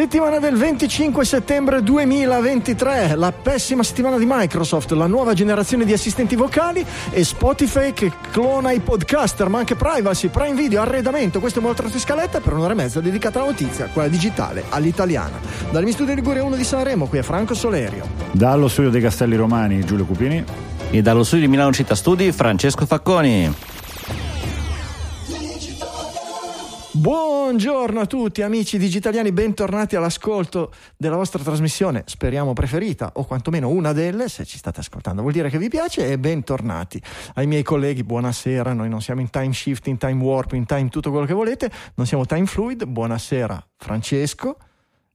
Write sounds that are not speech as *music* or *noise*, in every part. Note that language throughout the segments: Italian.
Settimana del 25 settembre 2023, la pessima settimana di Microsoft, la nuova generazione di assistenti vocali e Spotify che clona i podcaster, ma anche privacy, prime video, arredamento. Questo è molto di scaletta per un'ora e mezza dedicata alla notizia, quella digitale, all'italiana. Dal mio studio Liguria 1 di Sanremo, qui è Franco Solerio. Dallo studio dei Castelli Romani, Giulio Cupini. E dallo studio di Milano Città Studi, Francesco Facconi. Buongiorno a tutti amici digitaliani, bentornati all'ascolto della vostra trasmissione, speriamo preferita o quantomeno una delle, se ci state ascoltando vuol dire che vi piace e bentornati ai miei colleghi, buonasera, noi non siamo in time shift, in time warp, in time tutto quello che volete, non siamo time fluid, buonasera Francesco.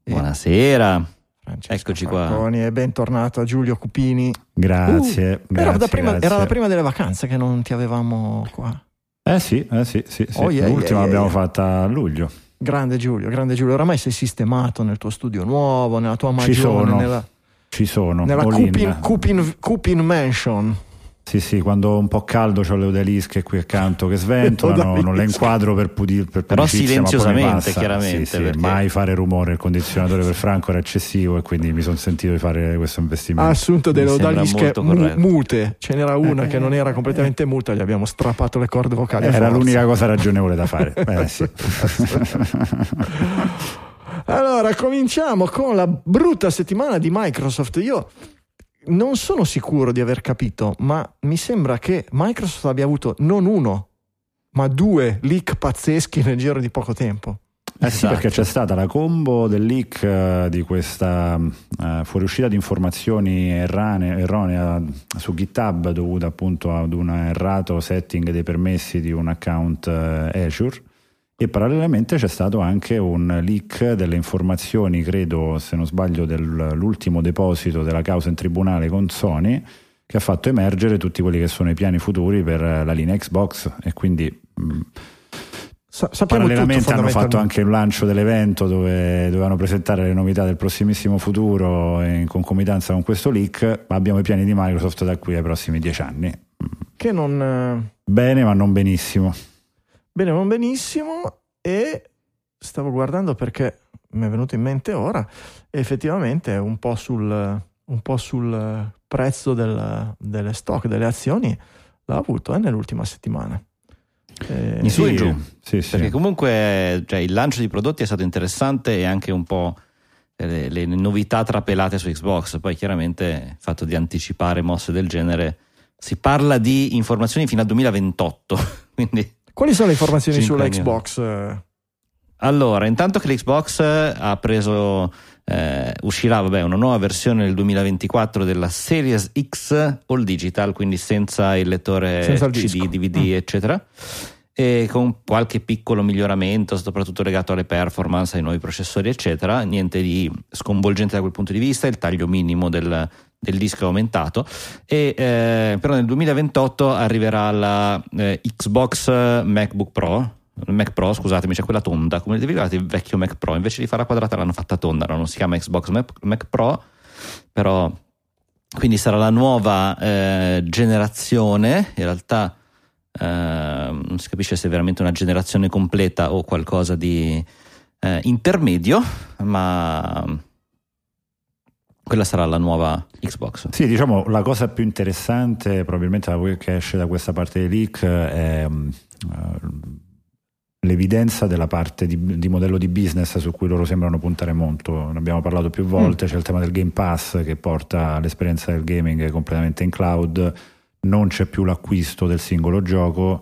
Buonasera. Francesco Eccoci Franconi, E bentornato a Giulio Cupini. Grazie, Uh, grazie, era, da prima, grazie. era la prima delle vacanze che non ti avevamo qua. Eh sì, eh sì, sì, sì. Oh, yeah, l'ultima yeah, yeah, l'abbiamo fatta a luglio. Grande Giulio, grande Giulio, oramai sei sistemato nel tuo studio nuovo, nella tua Ci magione, sono, nella... ci sono. Nella. Cupin, Cupin, Cupin Mansion. Sì, sì, quando ho un po' caldo ho le odalische qui accanto che sventolano, *laughs* non le inquadro per, pudir, per Però silenziosamente, passa. chiaramente, Sì, sì, perché- mai fare rumore, il condizionatore per Franco era eccessivo e quindi mi sono sentito di fare questo Ha investimento. assunto delle odalische mu- mute. Ce n'era una che non era completamente muta, gli abbiamo strappato le corde vocali. Era l'unica cosa ragionevole da fare. *laughs* Eh, sì. Allora, cominciamo con la brutta settimana di Microsoft. Io non sono sicuro di aver capito, ma mi sembra che Microsoft abbia avuto non uno, ma due leak pazzeschi nel giro di poco tempo. Eh sì, perché c'è stata la combo del leak eh, di questa eh, fuoriuscita di informazioni errane- erronea su GitHub dovuta appunto ad un errato setting dei permessi di un account eh, Azure e parallelamente c'è stato anche un leak delle informazioni, credo se non sbaglio, dell'ultimo deposito della causa in tribunale con Sony che ha fatto emergere tutti quelli che sono i piani futuri per la linea Xbox e quindi mh, Sa- sappiamo tutto Parallelamente hanno fatto anche il lancio dell'evento dove dovevano presentare le novità del prossimissimo futuro in concomitanza con questo leak, ma abbiamo i piani di Microsoft da qui ai prossimi dieci anni. che non... eh, Bene, ma non benissimo. Bene, non benissimo e stavo guardando perché mi è venuto in mente ora e effettivamente è un po' sul, un po' sul prezzo del- delle stock, delle azioni l'ha avuto eh, nell'ultima settimana. Eh, In su e giù. Sì, sì. Perché comunque cioè, il lancio di prodotti è stato interessante e anche un po' eh, le, le novità trapelate su Xbox. Poi chiaramente il fatto di anticipare mosse del genere. Si parla di informazioni fino al 2028. *laughs* Quindi quali sono le informazioni sulla. Xbox? eh? Allora, intanto che l'Xbox ha preso, eh, uscirà vabbè, una nuova versione nel 2024 della Series X All Digital, quindi senza il lettore Senza il CD, disco. DVD, Mm. eccetera, e con qualche piccolo miglioramento, soprattutto legato alle performance, ai nuovi processori, eccetera. Niente di sconvolgente da quel punto di vista, il taglio minimo del, del disco è aumentato. E, eh, però nel 2028 arriverà la eh, Xbox MacBook Pro. Mac Pro, scusatemi, c'è quella tonda, come vi ricordate il vecchio Mac Pro, invece di farla quadrata l'hanno fatta tonda, no? non si chiama Xbox Mac, Mac Pro, però quindi sarà la nuova eh, generazione, in realtà eh, non si capisce se è veramente una generazione completa o qualcosa di eh, intermedio, ma quella sarà la nuova Xbox. Sì, diciamo la cosa più interessante probabilmente che esce da questa parte dei leak è mm, eh, l'evidenza della parte di, di modello di business su cui loro sembrano puntare molto. Ne abbiamo parlato più volte, c'è il tema del Game Pass che porta l'esperienza del gaming completamente in cloud, non c'è più l'acquisto del singolo gioco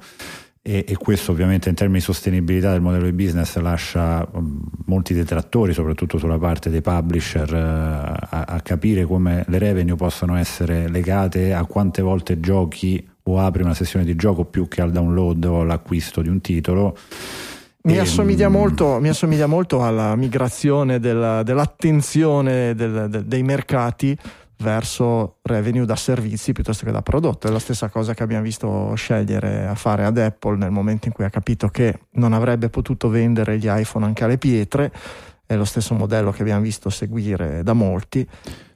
e, e questo ovviamente in termini di sostenibilità del modello di business lascia um, molti detrattori, soprattutto sulla parte dei publisher, eh, a, a capire come le revenue possono essere legate a quante volte giochi o apri una sessione di gioco più che al download o all'acquisto di un titolo. Mi assomiglia, molto, mi assomiglia molto alla migrazione della- dell'attenzione del- de- dei mercati verso revenue da servizi piuttosto che da prodotto. È la stessa cosa che abbiamo visto scegliere a fare ad Apple nel momento in cui ha capito che non avrebbe potuto vendere gli iPhone anche alle pietre. è lo stesso modello che abbiamo visto seguire da molti.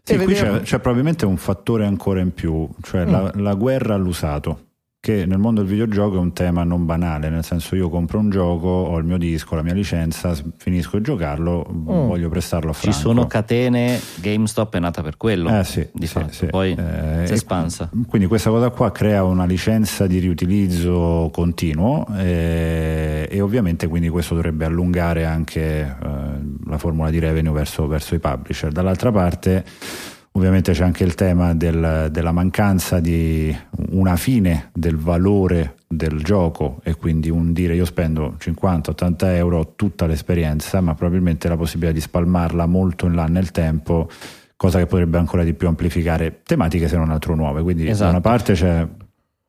Sì, E qui c'è, c'è probabilmente un fattore ancora in più, cioè Mm. la, la guerra all'usato, che nel mondo del videogioco è un tema non banale, nel senso io compro un gioco, ho il mio disco, la mia licenza, finisco di giocarlo, voglio prestarlo a Ci Franco. sono catene, GameStop è nata per quello. Eh sì, di sì, fatto. sì. Poi Eh, si è e- espansa. Quindi questa cosa qua crea una licenza di riutilizzo continuo eh, e ovviamente quindi questo dovrebbe allungare anche eh, la formula di revenue verso, verso i publisher. Dall'altra parte ovviamente c'è anche il tema del- della mancanza di una fine del valore del gioco e quindi un dire io spendo 50-80 euro tutta l'esperienza ma probabilmente la possibilità di spalmarla molto in là nel tempo cosa che potrebbe ancora di più amplificare tematiche se non altro nuove quindi da Esatto. una parte c'è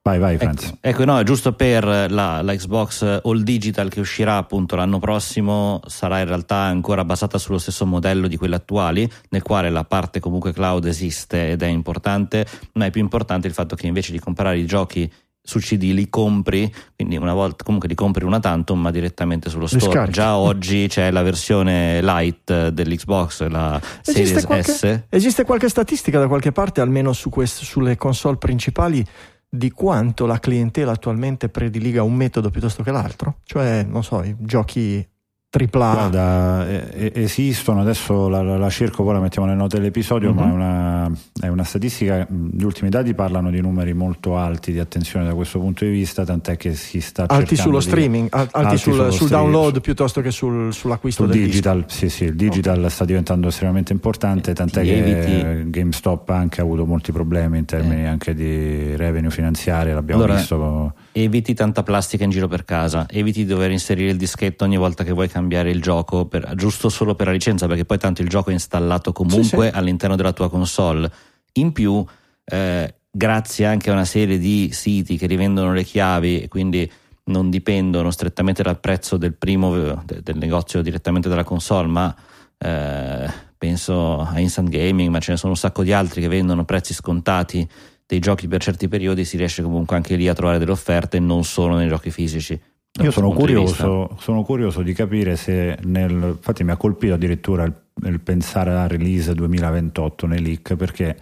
vai vai Franz Ecco, ecco, no, giusto per la, la Xbox All Digital che uscirà appunto l'anno prossimo sarà in realtà ancora basata sullo stesso modello di quelle attuali, nel quale la parte comunque cloud esiste ed è importante, ma è più importante il fatto che invece di comprare i giochi su CD li compri, quindi una volta comunque li compri una tantum ma direttamente sullo store. scarichi. Già oggi c'è la versione light dell'Xbox, la Series Esiste qualche, S. esiste qualche statistica da qualche parte, almeno su quest- sulle console principali, di quanto la clientela attualmente prediliga un metodo piuttosto che l'altro? Cioè, non so, i giochi AAA. Guarda, eh, eh, esistono, adesso la, la- la cerco, poi la mettiamo nelle note dell'episodio, Mhm. ma è una, è una statistica, gli ultimi dati parlano di numeri molto alti di attenzione da questo punto di vista, tant'è che si sta alti sullo di- streaming, al- alti, alti sul, sul stream- download piuttosto che sul- sull'acquisto sul del digital, sì sì, il digital sta diventando estremamente importante, tant'è che eviti- eh, GameStop anche ha avuto molti problemi in termini Eh. anche di revenue finanziari, l'abbiamo Allora, visto. Eviti tanta plastica in giro per casa, eviti di dover inserire il dischetto ogni volta che vuoi cambiare il gioco, per- giusto solo per la licenza, perché poi tanto il gioco è installato comunque Sì, sì. all'interno della tua console. In più, eh, grazie anche a una serie di siti che rivendono le chiavi e quindi non dipendono strettamente dal prezzo del primo eh, de- del negozio direttamente dalla console, ma eh, penso a Instant Gaming, ma ce ne sono un sacco di altri che vendono prezzi scontati dei giochi per certi periodi, si riesce comunque anche lì a trovare delle offerte, non solo nei giochi fisici. Io sono curioso, sono curioso di capire se nel. Infatti, mi ha colpito addirittura il, il pensare alla release 2028 nei leak perché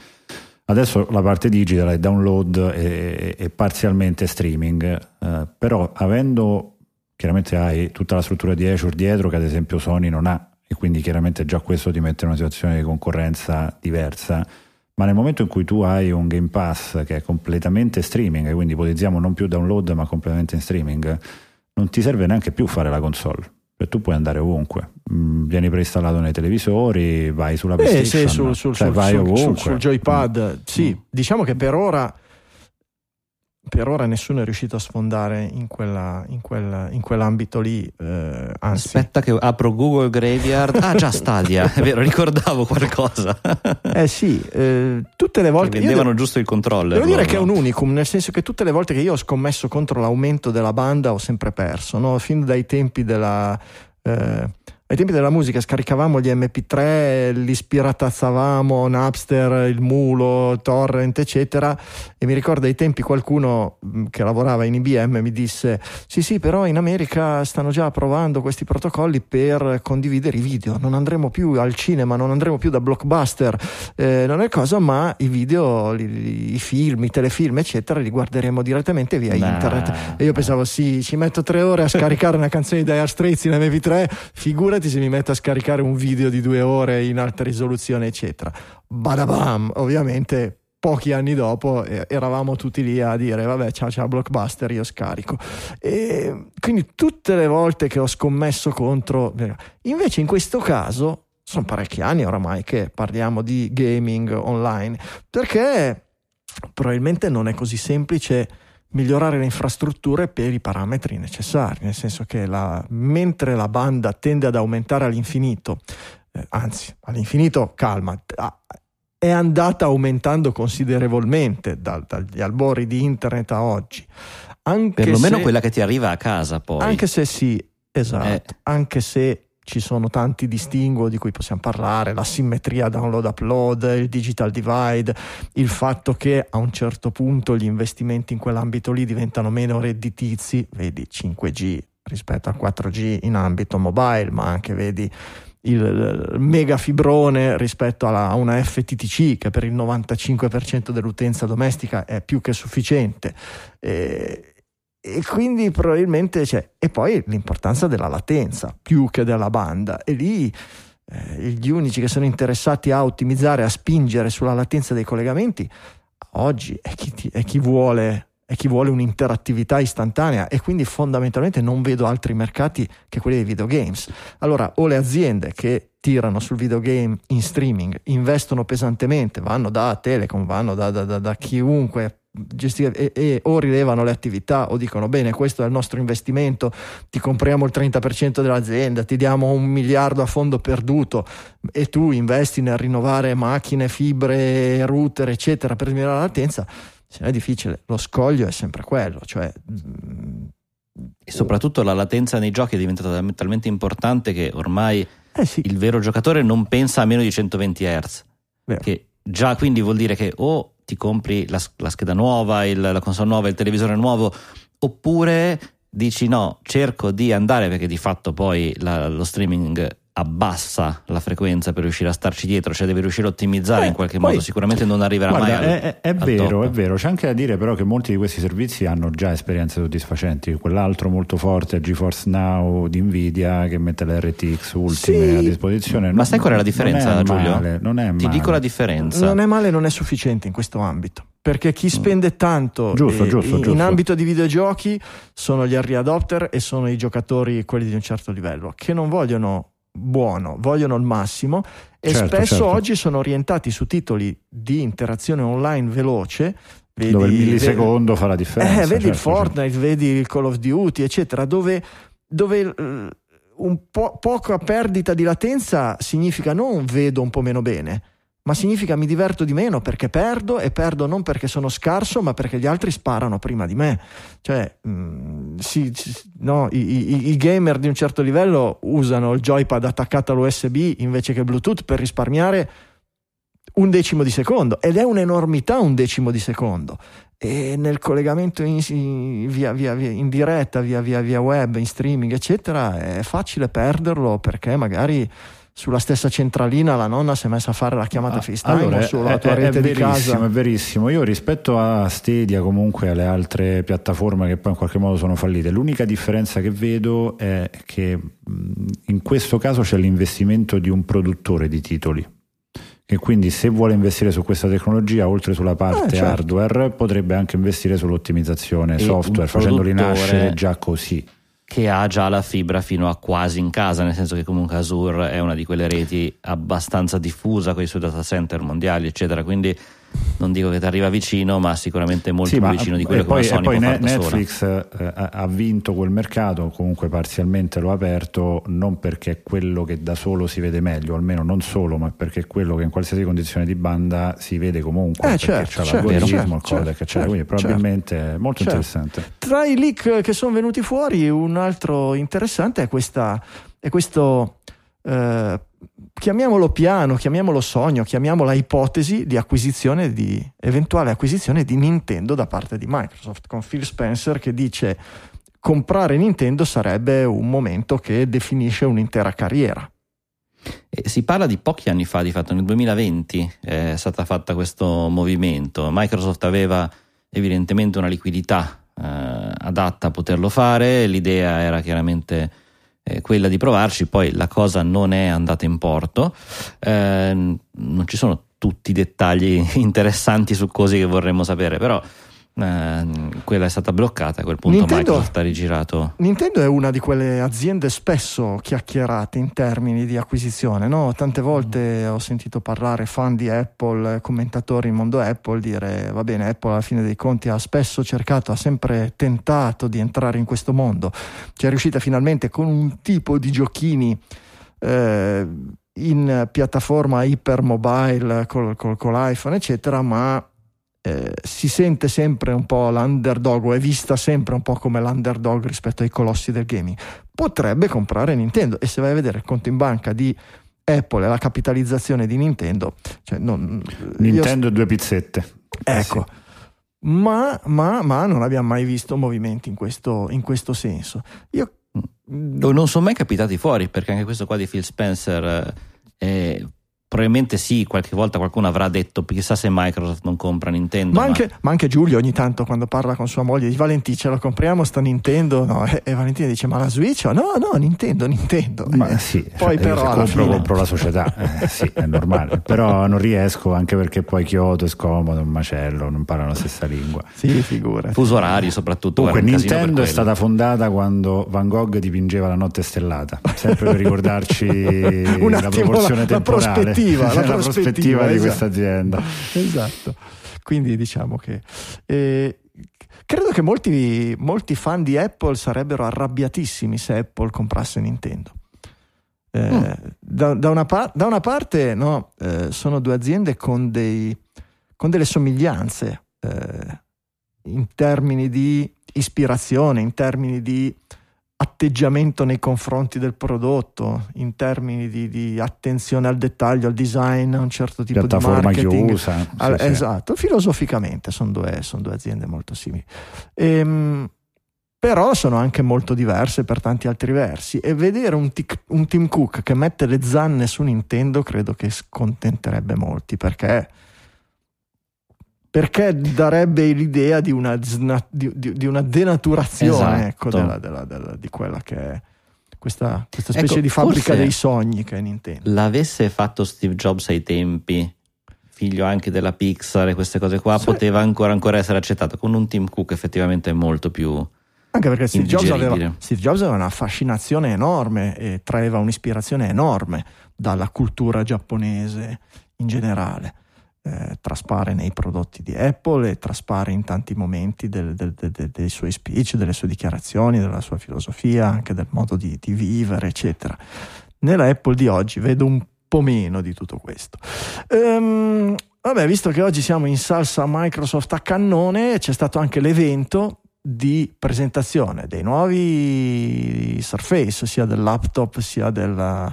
adesso la parte digital è download e, e parzialmente streaming, eh, però avendo chiaramente hai tutta la struttura di Azure dietro che ad esempio Sony non ha e quindi chiaramente già questo ti mette in una situazione di concorrenza diversa. Ma nel momento in cui tu hai un Game Pass che è completamente streaming, quindi ipotizziamo non più download ma completamente in streaming, non ti serve neanche più fare la console. Cioè, tu puoi andare ovunque, Mm, vieni preinstallato nei televisori, vai sulla Eh PlayStation, sì, sul, sul, cioè, sul- vai sul- ovunque. sul- sul joypad, Mm. sì, diciamo che per ora, per ora nessuno è riuscito a sfondare in, quella, in, quella- in quell'ambito lì, eh, anzi, Aspetta che apro Google Graveyard. Ah già Stadia, è vero, ricordavo qualcosa. eh sì, eh, tutte le Che volte... io vendevano de- giusto il controller. Devo dire loro, che è un unicum, nel senso che tutte le volte che io ho scommesso contro l'aumento della banda ho sempre perso, no? fin dai tempi della... eh, ai tempi della musica scaricavamo gli MP3, li spiratazzavamo, Napster, il mulo, torrent, eccetera. E mi ricordo ai tempi qualcuno mh, che lavorava in IBM mi disse: Sì, sì, però in America stanno già provando questi protocolli per condividere i video. Non andremo più al cinema, non andremo più da blockbuster, eh, non è cosa, ma i video, li- i film, i telefilm, eccetera, li guarderemo direttamente via Nah. internet. E io pensavo, sì, ci metto tre ore a scaricare una canzone di Dire Straits in MP3, figurati se mi metto a scaricare un video di due ore in alta risoluzione, eccetera. Badabam, ovviamente. Pochi anni dopo eh, eravamo tutti lì a dire vabbè ciao ciao blockbuster io scarico e quindi tutte le volte che ho scommesso contro invece in questo caso sono parecchi anni oramai che parliamo di gaming online perché probabilmente non è così semplice migliorare le infrastrutture per i parametri necessari, nel senso che la- mentre la banda tende ad aumentare all'infinito, eh, anzi all'infinito calma, è andata aumentando considerevolmente dal- dagli albori di internet a oggi. Anche Perlomeno se- quella che ti arriva a casa poi. anche se sì, esatto, Eh. anche se ci sono tanti distinguo di cui possiamo parlare, la simmetria download-upload, il digital divide, il fatto che a un certo punto gli investimenti in quell'ambito lì diventano meno redditizi, vedi 5G rispetto al 4G in ambito mobile, ma anche vedi il mega fibrone rispetto alla, a una FTTC che per il 95% dell'utenza domestica è più che sufficiente. E, e quindi probabilmente c'è. E poi l'importanza della latenza più che della banda. E lì eh, gli unici che sono interessati a ottimizzare, a spingere sulla latenza dei collegamenti, oggi è chi, è chi vuole è chi vuole un'interattività istantanea e quindi fondamentalmente non vedo altri mercati che quelli dei videogames. Allora, o le aziende che tirano sul videogame in streaming investono pesantemente, vanno da Telecom, vanno da, da, da, da chiunque gestire e, e, o rilevano le attività o dicono bene questo è il nostro investimento ti compriamo il 30% dell'azienda ti diamo un miliardo a fondo perduto e tu investi nel rinnovare macchine fibre router eccetera per diminuire la latenza se no è difficile lo scoglio è sempre quello cioè e soprattutto la latenza nei giochi è diventata talmente importante che ormai eh sì. il vero giocatore non pensa a meno di 120 Hz che già quindi vuol dire che o ti compri la, la scheda nuova, il, la console nuova, il televisore nuovo, oppure dici no, cerco di andare perché di fatto poi la, lo streaming abbassa la frequenza per riuscire a starci dietro, cioè devi riuscire a ottimizzare eh, in qualche poi, modo, sicuramente non arriverà guarda, mai al, è, è vero, top. è vero, c'è anche da dire però che molti di questi servizi hanno già esperienze soddisfacenti, quell'altro molto forte è GeForce Now di Nvidia che mette le RTX ultime sì. a disposizione. Ma sai qual è la differenza non è Giulio? Male, non è Ti male. dico la differenza. Non è male, non è sufficiente in questo ambito perché chi spende tanto giusto, eh, giusto, in, giusto. ambito di videogiochi sono gli early adopter e sono i giocatori quelli di un certo livello che non vogliono buono, vogliono il massimo e Certo, spesso certo. oggi sono orientati su titoli di interazione online veloce. Vedi, dove il vedi- millisecondo fa la differenza. eh, vedi certo, il Fortnite, vedi il Call of Duty, eccetera, dove, dove un po' poca perdita di latenza significa non vedo un po' meno bene, ma significa mi diverto di meno perché perdo e perdo non perché sono scarso, ma perché gli altri sparano prima di me. Cioè, mh, sì, sì, no, i, i- i gamer di un certo livello usano il joypad attaccato all'USB invece che Bluetooth per risparmiare un decimo di secondo ed è un'enormità un decimo di secondo e nel collegamento in, via, via- via- in diretta via, via web in streaming eccetera è facile perderlo perché magari sulla stessa centralina la nonna si è messa a fare la chiamata Ah, FaceTime allora, sulla è, tua è- rete è di verissimo, casa È verissimo. Io rispetto a Stadia, comunque alle altre piattaforme che poi in qualche modo sono fallite, l'unica differenza che vedo è che in questo caso c'è l'investimento di un produttore di titoli. E quindi se vuole investire su questa tecnologia, oltre sulla parte Eh, certo. hardware, potrebbe anche investire sull'ottimizzazione E software, facendoli nascere già così. Che ha già la fibra fino a quasi in casa, nel senso che comunque Azure è una di quelle reti abbastanza diffusa con i suoi data center mondiali, eccetera. Quindi non dico che ti arriva vicino, ma sicuramente molto Sì, più ma- vicino di quello e che una poi, e Sony poi può Ne- fare da sola. Netflix eh, ha- vinto quel mercato, comunque parzialmente lo ha aperto, non perché è quello che da solo si vede meglio, almeno non solo, ma perché è quello che in qualsiasi condizione di banda si vede comunque, Eh, perché certo, c'è certo, l'algoritmo, certo, il codec, certo, eccetera. Quindi certo, probabilmente è molto certo. interessante. tra i leak che sono venuti fuori un altro interessante è, questa, è questo eh, chiamiamolo piano, chiamiamolo sogno, chiamiamola ipotesi di acquisizione di eventuale acquisizione di Nintendo da parte di Microsoft con Phil Spencer che dice comprare Nintendo sarebbe un momento che definisce un'intera carriera. E si parla di pochi anni fa, di fatto nel 2020 è stata fatta questo movimento. Microsoft aveva evidentemente una liquidità eh, adatta a poterlo fare, l'idea era chiaramente eh, quella di provarci, poi la cosa non è andata in porto, Eh, non ci sono tutti i dettagli *laughs* interessanti su cose che vorremmo sapere, però eh, quella è stata bloccata, a quel punto Nintendo- Microsoft ha rigirato. Nintendo è una di quelle aziende spesso chiacchierate in termini di acquisizione, no? Tante volte ho sentito parlare fan di Apple, commentatori in mondo Apple dire va bene, Apple alla fine dei conti ha spesso cercato, ha sempre tentato di entrare in questo mondo, ci è riuscita finalmente con un tipo di giochini eh, in piattaforma ipermobile col, col, con l'iPhone eccetera, ma eh, si sente sempre un po' l'underdog o è vista sempre un po' come l'underdog rispetto ai colossi del gaming. Potrebbe comprare Nintendo e se vai a vedere il conto in banca di Apple e la capitalizzazione di Nintendo, cioè non, io- Nintendo e due pizzette. Eh ecco. Ma, ma- ma non abbiamo mai visto movimenti in questo, in questo senso. Io O non sono mai capitati fuori, perché anche questo qua di Phil Spencer eh, probabilmente sì, qualche volta qualcuno avrà detto chissà se Microsoft non compra Nintendo. Ma anche, ma anche Giulio ogni tanto quando parla con sua moglie di Valentino ce la compriamo sta Nintendo no? e, e Valentina dice ma la Switch? No, no, Nintendo, Nintendo. Ma Eh, sì, poi cioè, però compro, fine... compro la società, *laughs* eh, sì, è normale. Però non riesco anche perché poi Kyoto è scomodo, un macello, non parlano la stessa lingua. Sì, figura. Fuso orari soprattutto. Comunque, Nintendo è stata fondata quando Van Gogh dipingeva la notte stellata, sempre per ricordarci *laughs* Un la proporzione la- la temporale, prospettiva, *laughs* la prospettiva prospettiva, di esatto. questa azienda. Esatto. Quindi diciamo che eh, credo che molti, molti fan di Apple sarebbero arrabbiatissimi se Apple comprasse Nintendo. Eh, Mm. da, da una par- da una parte no, eh, sono due aziende con, dei- con delle somiglianze eh, in termini di ispirazione, in termini di atteggiamento nei confronti del prodotto, in termini di, di attenzione al dettaglio, al design, a un certo tipo di marketing. chiusa. sì, Al- sì. Esatto, filosoficamente sono due, sono due aziende molto simili. Ehm, però sono anche molto diverse per tanti altri versi e vedere un, tic- un Tim Cook che mette le zanne su Nintendo credo che scontenterebbe molti perché perché darebbe l'idea di una, sna- di, di- di una denaturazione ecco, Esatto. della- della- della- di quella che è questa, questa specie Ecco, di fabbrica dei sogni che è Nintendo. L'avesse fatto Steve Jobs ai tempi, figlio anche della Pixar e queste cose qua, Sì. poteva ancora, ancora essere accettato. Con un Tim Cook effettivamente è molto più... Anche perché Steve Jobs, aveva. Steve Jobs aveva una fascinazione enorme e traeva un'ispirazione enorme dalla cultura giapponese in generale. Eh, traspare nei prodotti di Apple e traspare in tanti momenti del- del- del- dei suoi speech, delle sue dichiarazioni, della sua filosofia, anche del modo di, di vivere, eccetera. Nella Apple di oggi vedo un po' meno di tutto questo. Ehm, vabbè, visto che oggi siamo in salsa Microsoft a cannone, c'è stato anche l'evento di presentazione dei nuovi Surface, sia del laptop sia della-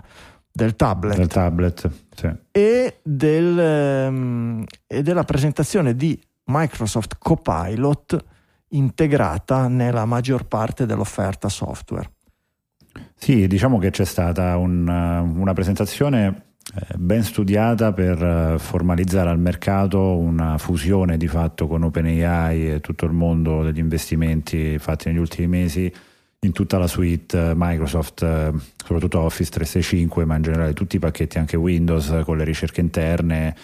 del tablet Del tablet, sì. e, del, ehm, e della presentazione di Microsoft Copilot integrata nella maggior parte dell'offerta software. Sì, diciamo che c'è stata un- una presentazione eh, ben studiata per eh, formalizzare al mercato una fusione di fatto con OpenAI e tutto il mondo degli investimenti fatti negli ultimi mesi in tutta la suite eh, Microsoft, eh, soprattutto Office 365, ma in generale tutti i pacchetti anche Windows eh, con le ricerche interne,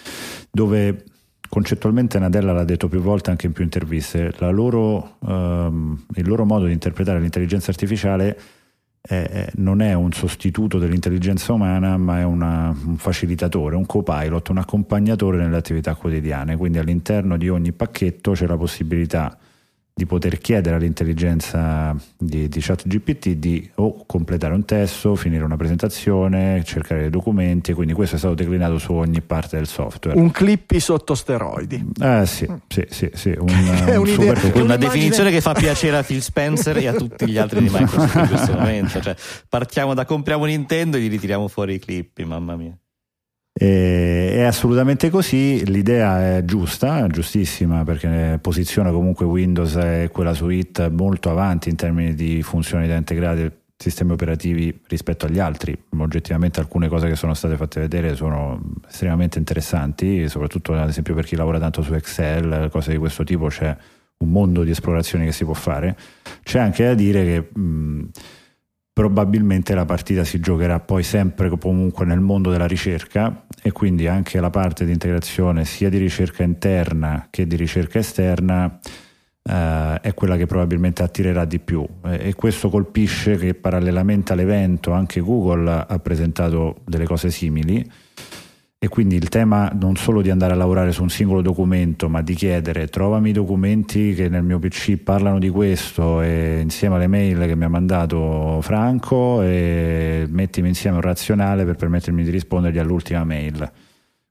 dove concettualmente Nadella l'ha detto più volte anche in più interviste, loro, ehm, il loro modo di interpretare l'intelligenza artificiale eh, non è un sostituto dell'intelligenza umana, ma è una- un facilitatore, un copilot, un accompagnatore nelle attività quotidiane. Quindi all'interno di ogni pacchetto c'è la possibilità di poter chiedere all'intelligenza di, di ChatGPT di o completare un testo, finire una presentazione, cercare dei documenti, e quindi questo è stato declinato su ogni parte del software. Un clippy sotto steroidi. Eh sì, sì, sì, sì, un, *laughs* È un super- Una definizione che fa piacere a Phil Spencer e a tutti gli altri di Microsoft in questo *laughs* momento. Cioè, partiamo da compriamo Nintendo e gli ritiriamo fuori i clippi, mamma mia. È assolutamente così, l'idea è giusta, giustissima perché posiziona comunque Windows e quella suite molto avanti in termini di funzionalità integrate sistemi operativi rispetto agli altri. Oggettivamente alcune cose che sono state fatte vedere sono estremamente interessanti, soprattutto ad esempio per chi lavora tanto su Excel, cose di questo tipo, c'è un mondo di esplorazioni che si può fare. C'è anche da dire che mh, probabilmente la partita si giocherà poi sempre comunque nel mondo della ricerca e quindi anche la parte di integrazione sia di ricerca interna che di ricerca esterna eh, è quella che probabilmente attirerà di più. E, questo colpisce che parallelamente all'evento anche Google ha presentato delle cose simili e quindi il tema non solo di andare a lavorare su un singolo documento, ma di chiedere trovami i documenti che nel mio PC parlano di questo e insieme alle mail che mi ha mandato Franco e mettimi insieme un razionale per permettermi di rispondergli all'ultima mail.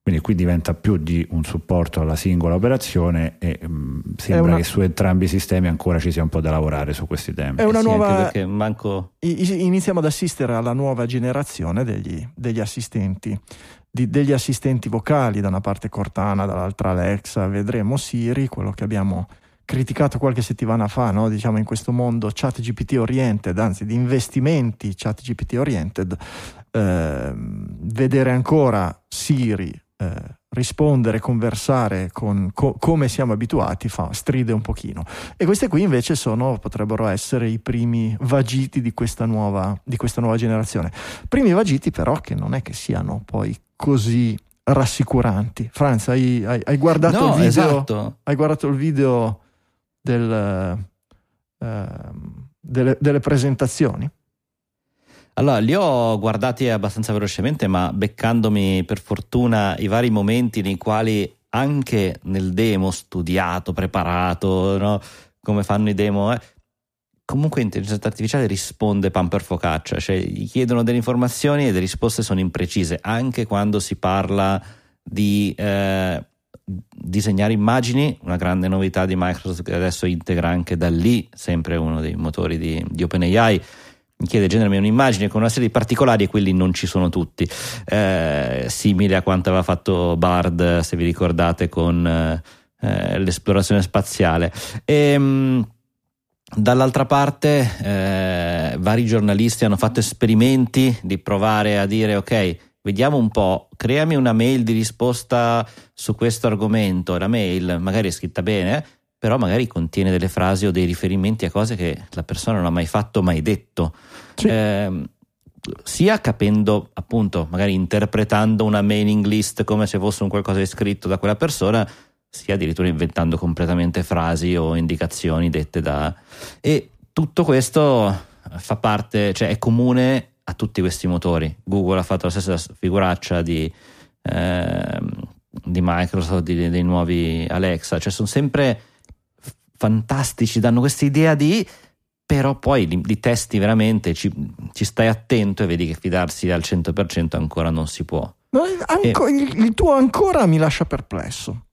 Quindi qui diventa più di un supporto alla singola operazione e mh, sembra una- che su entrambi i sistemi ancora ci sia un po' da lavorare su questi temi. È una Eh sì, nuova- anche perché manco... Iniziamo ad assistere alla nuova generazione degli, degli assistenti, di- degli assistenti vocali, da una parte Cortana, dall'altra Alexa, vedremo Siri, quello che abbiamo criticato qualche settimana fa, no? diciamo in questo mondo chat GPT oriented, anzi di investimenti chat GPT oriented, eh, vedere ancora Siri eh, rispondere, conversare con co- come siamo abituati fa, stride un pochino. E queste qui invece sono, potrebbero essere i primi vagiti di questa nuova, di questa nuova generazione. Primi vagiti però che non è che siano poi così rassicuranti. Franz, hai, hai, hai guardato No, il video? esatto. Hai guardato il video del, eh, delle, delle presentazioni? Allora, li ho guardati abbastanza velocemente, ma beccandomi per fortuna i vari momenti nei quali anche nel demo studiato, preparato, no? come fanno i demo, eh, comunque l'intelligenza artificiale risponde pan per focaccia, cioè gli chiedono delle informazioni e le risposte sono imprecise, anche quando si parla di eh, disegnare immagini, una grande novità di Microsoft che adesso integra anche da lì, sempre uno dei motori di, di OpenAI mi chiede generami un'immagine con una serie di particolari e quelli non ci sono tutti. Eh, simile a quanto aveva fatto Bard se vi ricordate con eh, l'esplorazione spaziale. E, mh, dall'altra parte eh, vari giornalisti hanno fatto esperimenti di provare a dire ok vediamo un po' creami una mail di risposta su questo argomento. La mail magari è scritta bene però magari contiene delle frasi o dei riferimenti a cose che la persona non ha mai fatto, mai detto. Sì. Eh, sia capendo, appunto, magari interpretando una mailing list come se fosse un qualcosa di scritto da quella persona, sia addirittura inventando completamente frasi o indicazioni dette da... E tutto questo fa parte, cioè è comune a tutti questi motori. Google ha fatto la stessa figuraccia di, eh, di Microsoft, di, dei nuovi Alexa, cioè sono sempre fantastici, danno questa idea di però poi li, li testi veramente, ci, ci, stai attento e vedi che fidarsi al 100% ancora non si può. No, anco, e, il, il, tuo ancora mi lascia perplesso.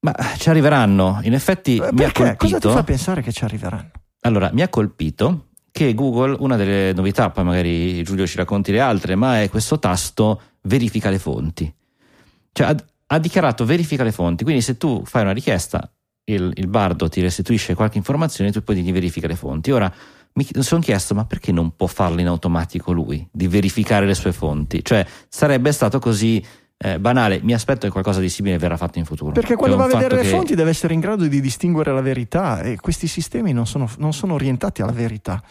Ma ci arriveranno, in effetti Perché? mi ha colpito. Cosa ti fa pensare che ci arriveranno? Allora, mi ha colpito che Google, una delle novità, poi magari Giulio ci racconti le altre, ma è questo tasto verifica le fonti. Cioè ha, ha dichiarato verifica le fonti, quindi se tu fai una richiesta il, il, bardo ti restituisce qualche informazione e tu poi gli verifica le fonti. Ora mi sono chiesto, ma perché non può farlo in automatico lui, di verificare le sue fonti? Cioè, sarebbe stato così eh, banale. Mi aspetto che qualcosa di simile verrà fatto in futuro. Perché quando Cioè, va a vedere le che- fonti deve essere in grado di distinguere la verità e questi sistemi non sono, non sono orientati alla verità.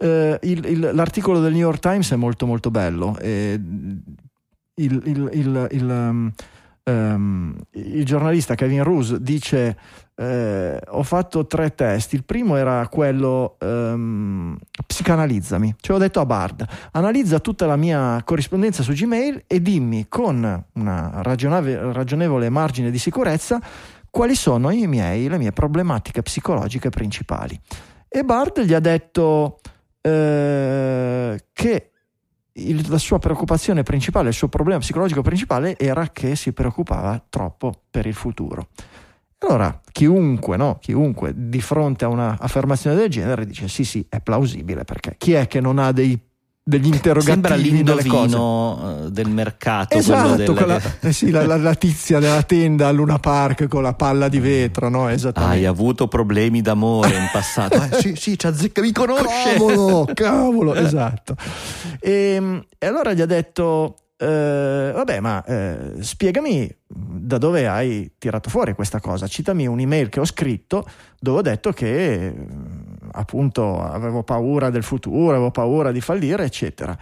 Eh, il- il- l'articolo del New York Times è molto molto bello. e il, il- il- il, um, um, il giornalista Kevin Roose dice eh, ho fatto tre test, il primo era quello um, psicanalizzami, cioè ho detto a Bard analizza tutta la mia corrispondenza su Gmail e dimmi con una ragionevole margine di sicurezza quali sono miei, le mie problematiche psicologiche principali. E Bard gli ha detto eh, che il- la sua preoccupazione principale, il suo problema psicologico principale era che si preoccupava troppo per il futuro. Allora, chiunque, no? chiunque di fronte a un'affermazione del genere dice sì, sì, è plausibile perché chi è che non ha dei, degli interrogativi Sembra l'indovino eh, del mercato. Esatto, quello del- quella- eh sì, la, la- la tizia della tenda a Luna Park con la palla di vetro, no? Hai avuto problemi d'amore in passato. *laughs* Eh, sì, sì, azzecca, mi conosce. Cavolo, cavolo, esatto. E, e allora gli ha detto: eh, Vabbè, ma eh, spiegami da dove hai tirato fuori questa cosa. Citami un'email che ho scritto dove ho detto che appunto avevo paura del futuro, avevo paura di fallire, eccetera.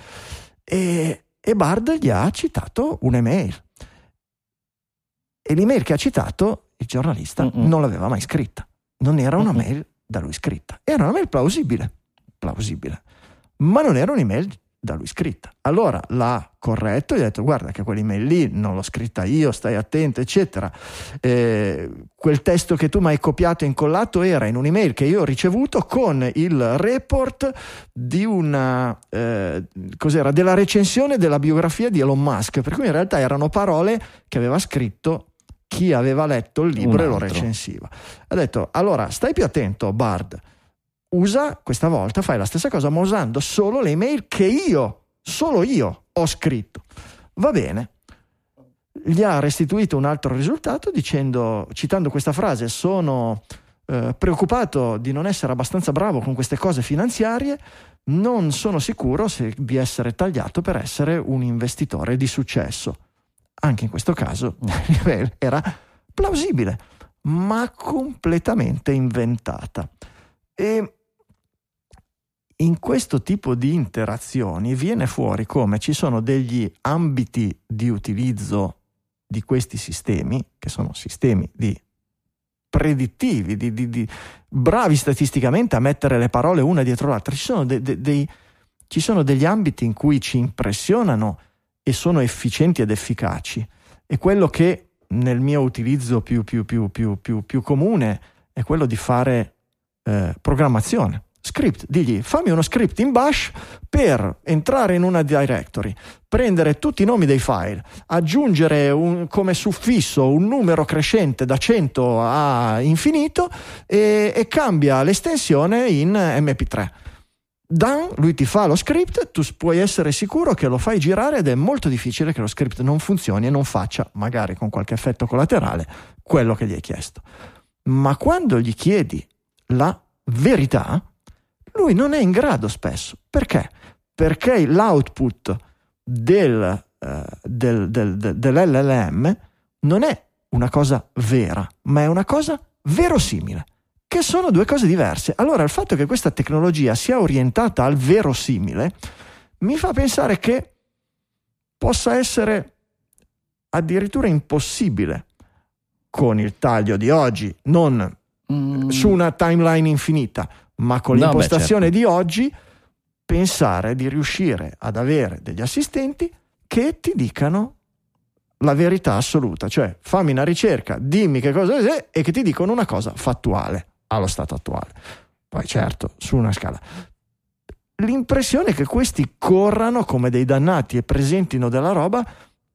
E, e Bard gli ha citato un'email. E l'email che ha citato il giornalista Mm-mm. non l'aveva mai scritta. Non era una Mm-mm. mail da lui scritta. Era una mail plausibile, plausibile, ma non era un'email da lui scritta. Allora l'ha corretto e gli ha detto guarda che quell'email lì non l'ho scritta io, stai attento, eccetera. Eh, quel testo che tu mi hai copiato e incollato era in un'email che io ho ricevuto con il report di una eh, cos'era della recensione della biografia di Elon Musk, per cui in realtà erano parole che aveva scritto chi aveva letto il libro e lo recensiva. Ha detto allora stai più attento Bard, usa questa volta, fai la stessa cosa ma usando solo le email che io, solo io ho scritto. Va bene. Gli ha restituito un altro risultato dicendo, citando questa frase, sono eh, preoccupato di non essere abbastanza bravo con queste cose finanziarie, non sono sicuro se, di essere tagliato per essere un investitore di successo. Anche in questo caso *laughs* era plausibile, ma completamente inventata. E in questo tipo di interazioni viene fuori come ci sono degli ambiti di utilizzo di questi sistemi, che sono sistemi di predittivi, di, di, di bravi statisticamente a mettere le parole una dietro l'altra. Ci sono, de, de, dei, ci sono degli ambiti in cui ci impressionano e sono efficienti ed efficaci. E quello che nel mio utilizzo più, più, più, più comune è quello di fare eh, programmazione script, digli fammi uno script in bash per entrare in una directory, prendere tutti i nomi dei file, aggiungere un, come suffisso un numero crescente da 100 a infinito e, e cambia l'estensione in MP3. Dan, lui ti fa lo script, tu puoi essere sicuro che lo fai girare ed è molto difficile che lo script non funzioni e non faccia, magari con qualche effetto collaterale, quello che gli hai chiesto. Ma quando gli chiedi la verità, lui non è in grado spesso. Perché? Perché l'output del, del, del, del, dell'LLM non è una cosa vera, ma è una cosa verosimile, che sono due cose diverse. Allora il fatto che questa tecnologia sia orientata al verosimile mi fa pensare che possa essere addirittura impossibile con il taglio di oggi, non mm. su una timeline infinita, ma con no, l'impostazione beh, certo. di oggi pensare di riuscire ad avere degli assistenti che ti dicano la verità assoluta, cioè fammi una ricerca, dimmi che cosa è e che ti dicono una cosa fattuale allo stato attuale. Poi certo, su una scala. L'impressione è che questi corrano come dei dannati e presentino della roba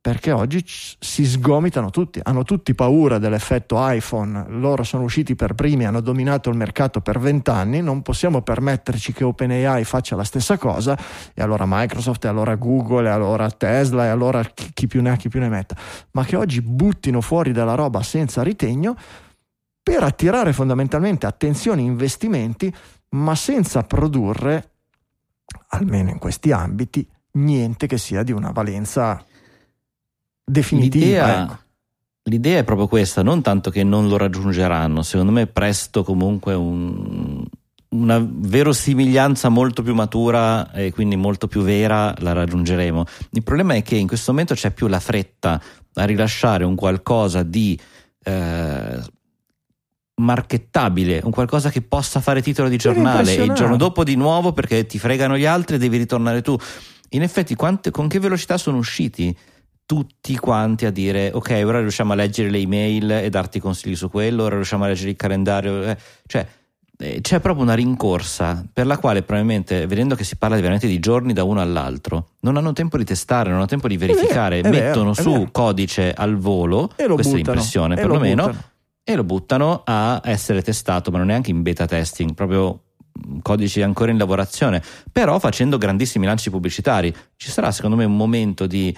perché oggi si sgomitano tutti, hanno tutti paura dell'effetto iPhone, loro sono usciti per primi, hanno dominato il mercato per vent'anni, non possiamo permetterci che OpenAI faccia la stessa cosa e allora Microsoft e allora Google e allora Tesla e allora chi, chi più ne ha chi più ne metta, ma che oggi buttino fuori della roba senza ritegno per attirare fondamentalmente attenzione e investimenti, ma senza produrre, almeno in questi ambiti, niente che sia di una valenza definitiva. L'idea, ecco. l'idea, è proprio questa, non tanto che non lo raggiungeranno, secondo me presto comunque un, una verosimiglianza molto più matura e quindi molto più vera la raggiungeremo. Il problema è che in questo momento c'è più la fretta a rilasciare un qualcosa di eh, markettabile, un qualcosa che possa fare titolo di giornale e il giorno dopo di nuovo perché ti fregano gli altri e devi ritornare tu. In effetti, quante, con che velocità sono usciti? Tutti quanti a dire ok ora riusciamo a leggere le email e darti consigli su quello ora riusciamo a leggere il calendario eh, cioè eh, c'è proprio una rincorsa per la quale probabilmente vedendo che si parla veramente di giorni da uno all'altro non hanno tempo di testare non hanno tempo di verificare è vero, è mettono vero, su codice al volo questa buttano, è l'impressione perlomeno e lo buttano a essere testato ma non è anche in beta testing proprio codici ancora in lavorazione. Però facendo grandissimi lanci pubblicitari ci sarà secondo me un momento di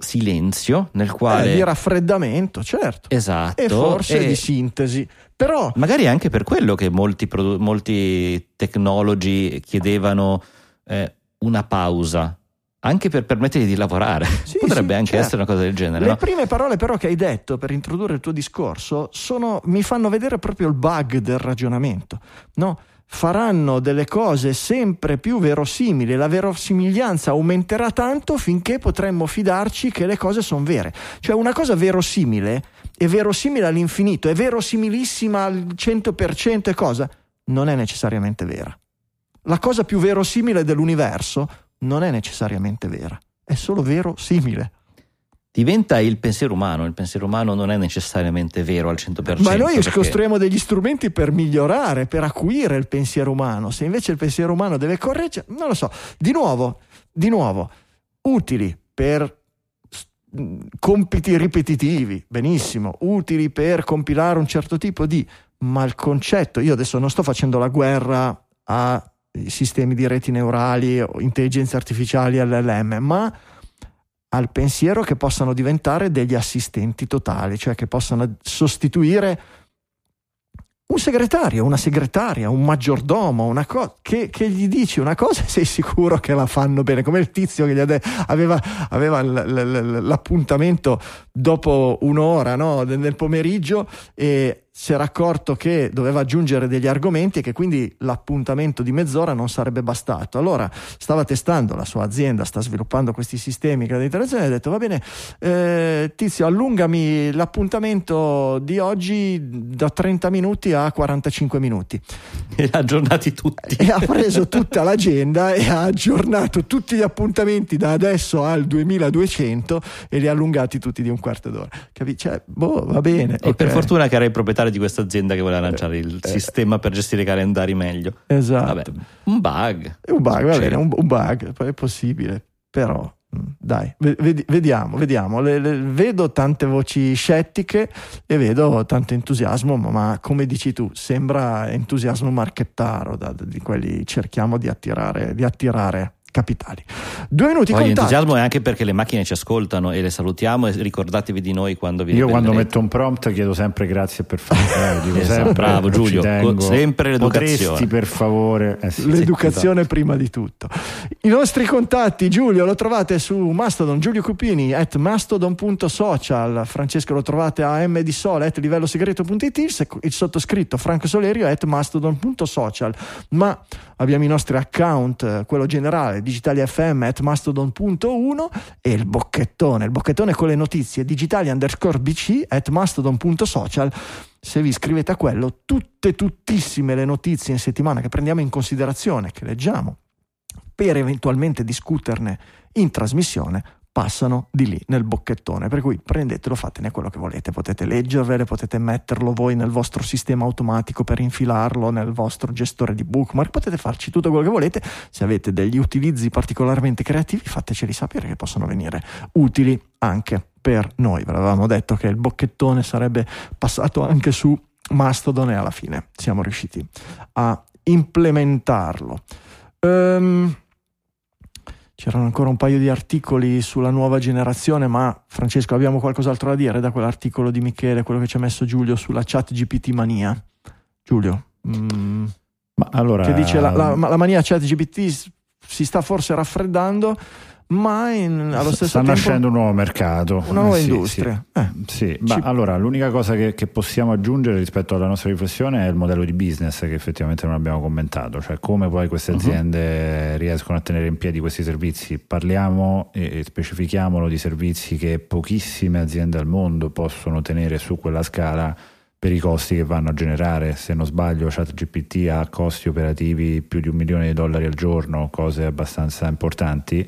silenzio nel quale... Eh, di raffreddamento, certo. Esatto. E forse e... di sintesi. Però... Magari anche per quello che molti, produ- molti tecnologi chiedevano eh, una pausa. Anche per permettergli di lavorare, sì, *laughs* potrebbe sì, anche certo. essere una cosa del genere. Le no? prime parole, però, che hai detto per introdurre il tuo discorso sono, mi fanno vedere proprio il bug del ragionamento. No? Faranno delle cose sempre più verosimili, la verosimiglianza aumenterà tanto finché potremmo fidarci che le cose sono vere. Cioè una cosa verosimile è verosimile all'infinito, è verosimilissima al 100% e cosa? Non è necessariamente vera. La cosa più verosimile dell'universo non è necessariamente vera, è solo verosimile diventa il pensiero umano. Il pensiero umano non è necessariamente vero al 100%. Ma noi perché... costruiamo degli strumenti per migliorare, per acuire il pensiero umano. Se invece il pensiero umano deve correggere, non lo so. Di nuovo, di nuovo, utili per compiti ripetitivi, benissimo, utili per compilare un certo tipo di, ma il concetto, io adesso non sto facendo la guerra ai sistemi di reti neurali o intelligenze artificiali LLM, ma al pensiero che possano diventare degli assistenti totali, cioè che possano sostituire un segretario, una segretaria, un maggiordomo, una cosa che, che, gli dici una cosa e sei sicuro che la fanno bene, come il tizio che gli aveva, aveva l- l- l'appuntamento dopo un'ora no, nel pomeriggio e si era accorto che doveva aggiungere degli argomenti e che quindi l'appuntamento di mezz'ora non sarebbe bastato. Allora stava testando la sua azienda, sta sviluppando questi sistemi di interazione e ha detto va bene eh, Tizio allungami l'appuntamento di oggi da 30 minuti a 45 minuti. E ha aggiornati tutti. E ha preso tutta l'agenda e ha aggiornato tutti gli appuntamenti da adesso al 2200 e li ha allungati tutti di un quarto d'ora. Capi? Cioè, boh, va bene. E okay. per fortuna che era il proprietario di questa azienda che voleva lanciare il eh, sistema per gestire i calendari meglio. Esatto. Vabbè, un bug. Un bug, va bene, un, un bug, è possibile, però mm, dai, vediamo, vediamo. Le, le, vedo tante voci scettiche e vedo tanto entusiasmo, ma come dici tu, sembra entusiasmo marchettaro, da, di quelli cerchiamo di attirare, di attirare capitali. Due minuti Poi l'entusiasmo è anche perché le macchine ci ascoltano e le salutiamo e ricordatevi di noi quando vi Io quando metto un prompt chiedo sempre grazie per favore, *laughs* dico esatto, sempre, bravo Giulio, sempre l'educazione. Potresti per favore, eh sì, l'educazione sì, prima di tutto. I nostri contatti, Giulio lo trovate su Mastodon, Giulio Cupini at mastodon.social, Francesco lo trovate a mdsole at livello segreto.it, il sottoscritto Franco Solerio at mastodon.social, ma abbiamo i nostri account, quello generale digitali fm at mastodon.1 e il bocchettone, il bocchettone con le notizie digitali underscore bc at mastodon.social. Se vi iscrivete a quello, tutte, tuttissime le notizie in settimana che prendiamo in considerazione, che leggiamo, per eventualmente discuterne in trasmissione, passano di lì nel bocchettone. Per cui prendetelo, fatene quello che volete. Potete leggervele, potete metterlo voi nel vostro sistema automatico per infilarlo nel vostro gestore di bookmark, potete farci tutto quello che volete. Se avete degli utilizzi particolarmente creativi, fateceli sapere che possono venire utili anche per noi. Ve l'avevamo detto che il bocchettone sarebbe passato anche su Mastodon e alla fine siamo riusciti a implementarlo. Um, C'erano ancora un paio di articoli sulla nuova generazione, ma Francesco abbiamo qualcos'altro da dire da quell'articolo di Michele, quello che ci ha messo Giulio sulla chat GPT mania. Giulio, mm, ma allora, che dice la, la, la mania chat GPT si sta forse raffreddando ma in, allo stesso sta tempo nascendo un nuovo mercato una nuova eh, sì, industria sì, eh, sì. Ma ci... allora l'unica cosa che, che, possiamo aggiungere rispetto alla nostra riflessione è il modello di business che effettivamente non abbiamo commentato cioè come poi queste mhm. aziende uh-huh. riescono a tenere in piedi questi servizi parliamo e, e specifichiamolo di servizi che pochissime aziende al mondo possono tenere su quella scala per i costi che vanno a generare. Se non sbaglio, ChatGPT ha costi operativi più di un milione di dollari al giorno, cose abbastanza importanti